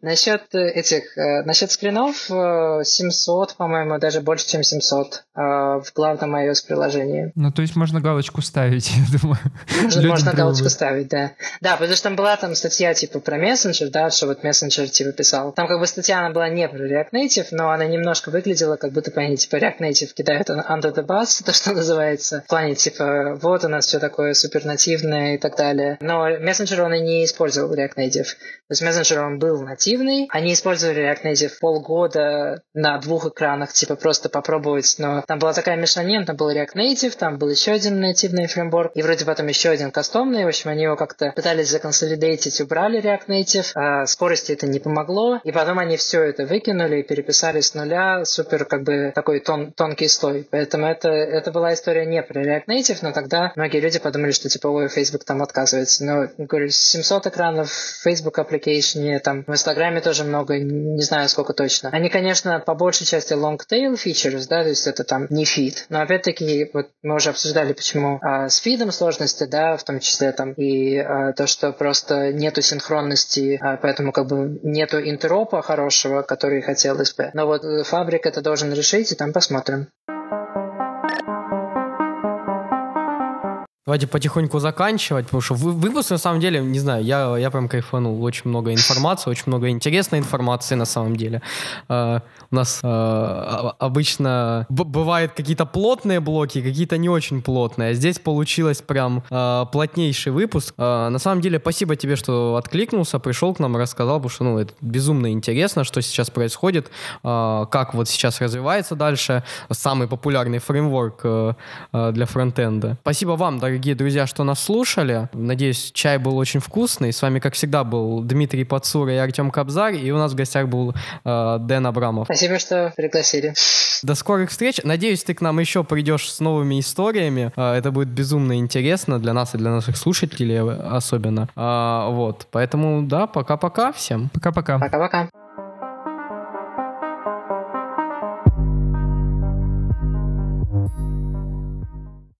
Насчет этих, э, насчет скринов 700, э, по-моему, даже больше, чем 700 э, в главном iOS приложении. Ну, то есть можно галочку ставить, (laughs) я думаю. Можно, можно галочку ставить, да. Да, потому что там была там статья типа про мессенджер, да, что вот мессенджер типа писал. Там как бы статья, она была не про React Native, но она немножко выглядела, как будто ней типа React Native кидают under the bus, (laughs) то, что называется. В плане типа вот у нас все такое супер нативное и так далее. Но мессенджер он и не использовал React Native. То есть мессенджер он был нативный, нативный. Они использовали React Native полгода на двух экранах, типа просто попробовать, но там была такая мешанина, там был React Native, там был еще один нативный фреймворк, и вроде потом еще один кастомный, в общем, они его как-то пытались законсолидейтить, убрали React Native, а скорости это не помогло, и потом они все это выкинули и переписали с нуля, супер как бы такой тон, тонкий слой. Поэтому это, это была история не про React Native, но тогда многие люди подумали, что типа, ой, Facebook там отказывается. Но, говорю, 700 экранов в Facebook application, там, вместо Инстаграме тоже много, не знаю сколько точно. Они, конечно, по большей части long tail features, да, то есть это там не фид. Но опять-таки, вот мы уже обсуждали, почему а, с фидом сложности, да, в том числе там, и а, то, что просто нету синхронности, а, поэтому как бы нету интеропа хорошего, который хотелось бы. Но вот фабрик это должен решить, и там посмотрим. Давайте потихоньку заканчивать, потому что выпуск, на самом деле, не знаю, я, я прям кайфанул. Очень много информации, очень много интересной информации, на самом деле. Uh, у нас uh, обычно бывают какие-то плотные блоки, какие-то не очень плотные. А здесь получилось прям uh, плотнейший выпуск. Uh, на самом деле, спасибо тебе, что откликнулся, пришел к нам, рассказал, потому что, ну, это безумно интересно, что сейчас происходит, uh, как вот сейчас развивается дальше самый популярный фреймворк uh, для фронтенда. Спасибо вам, дорогие дорогие друзья, что нас слушали. Надеюсь, чай был очень вкусный. С вами, как всегда, был Дмитрий Пацура и Артем Кобзарь. И у нас в гостях был э, Дэн Абрамов. Спасибо, что пригласили. До скорых встреч. Надеюсь, ты к нам еще придешь с новыми историями. Э, это будет безумно интересно для нас и для наших слушателей особенно. Э, вот. Поэтому, да, пока-пока всем. Пока-пока. Пока-пока.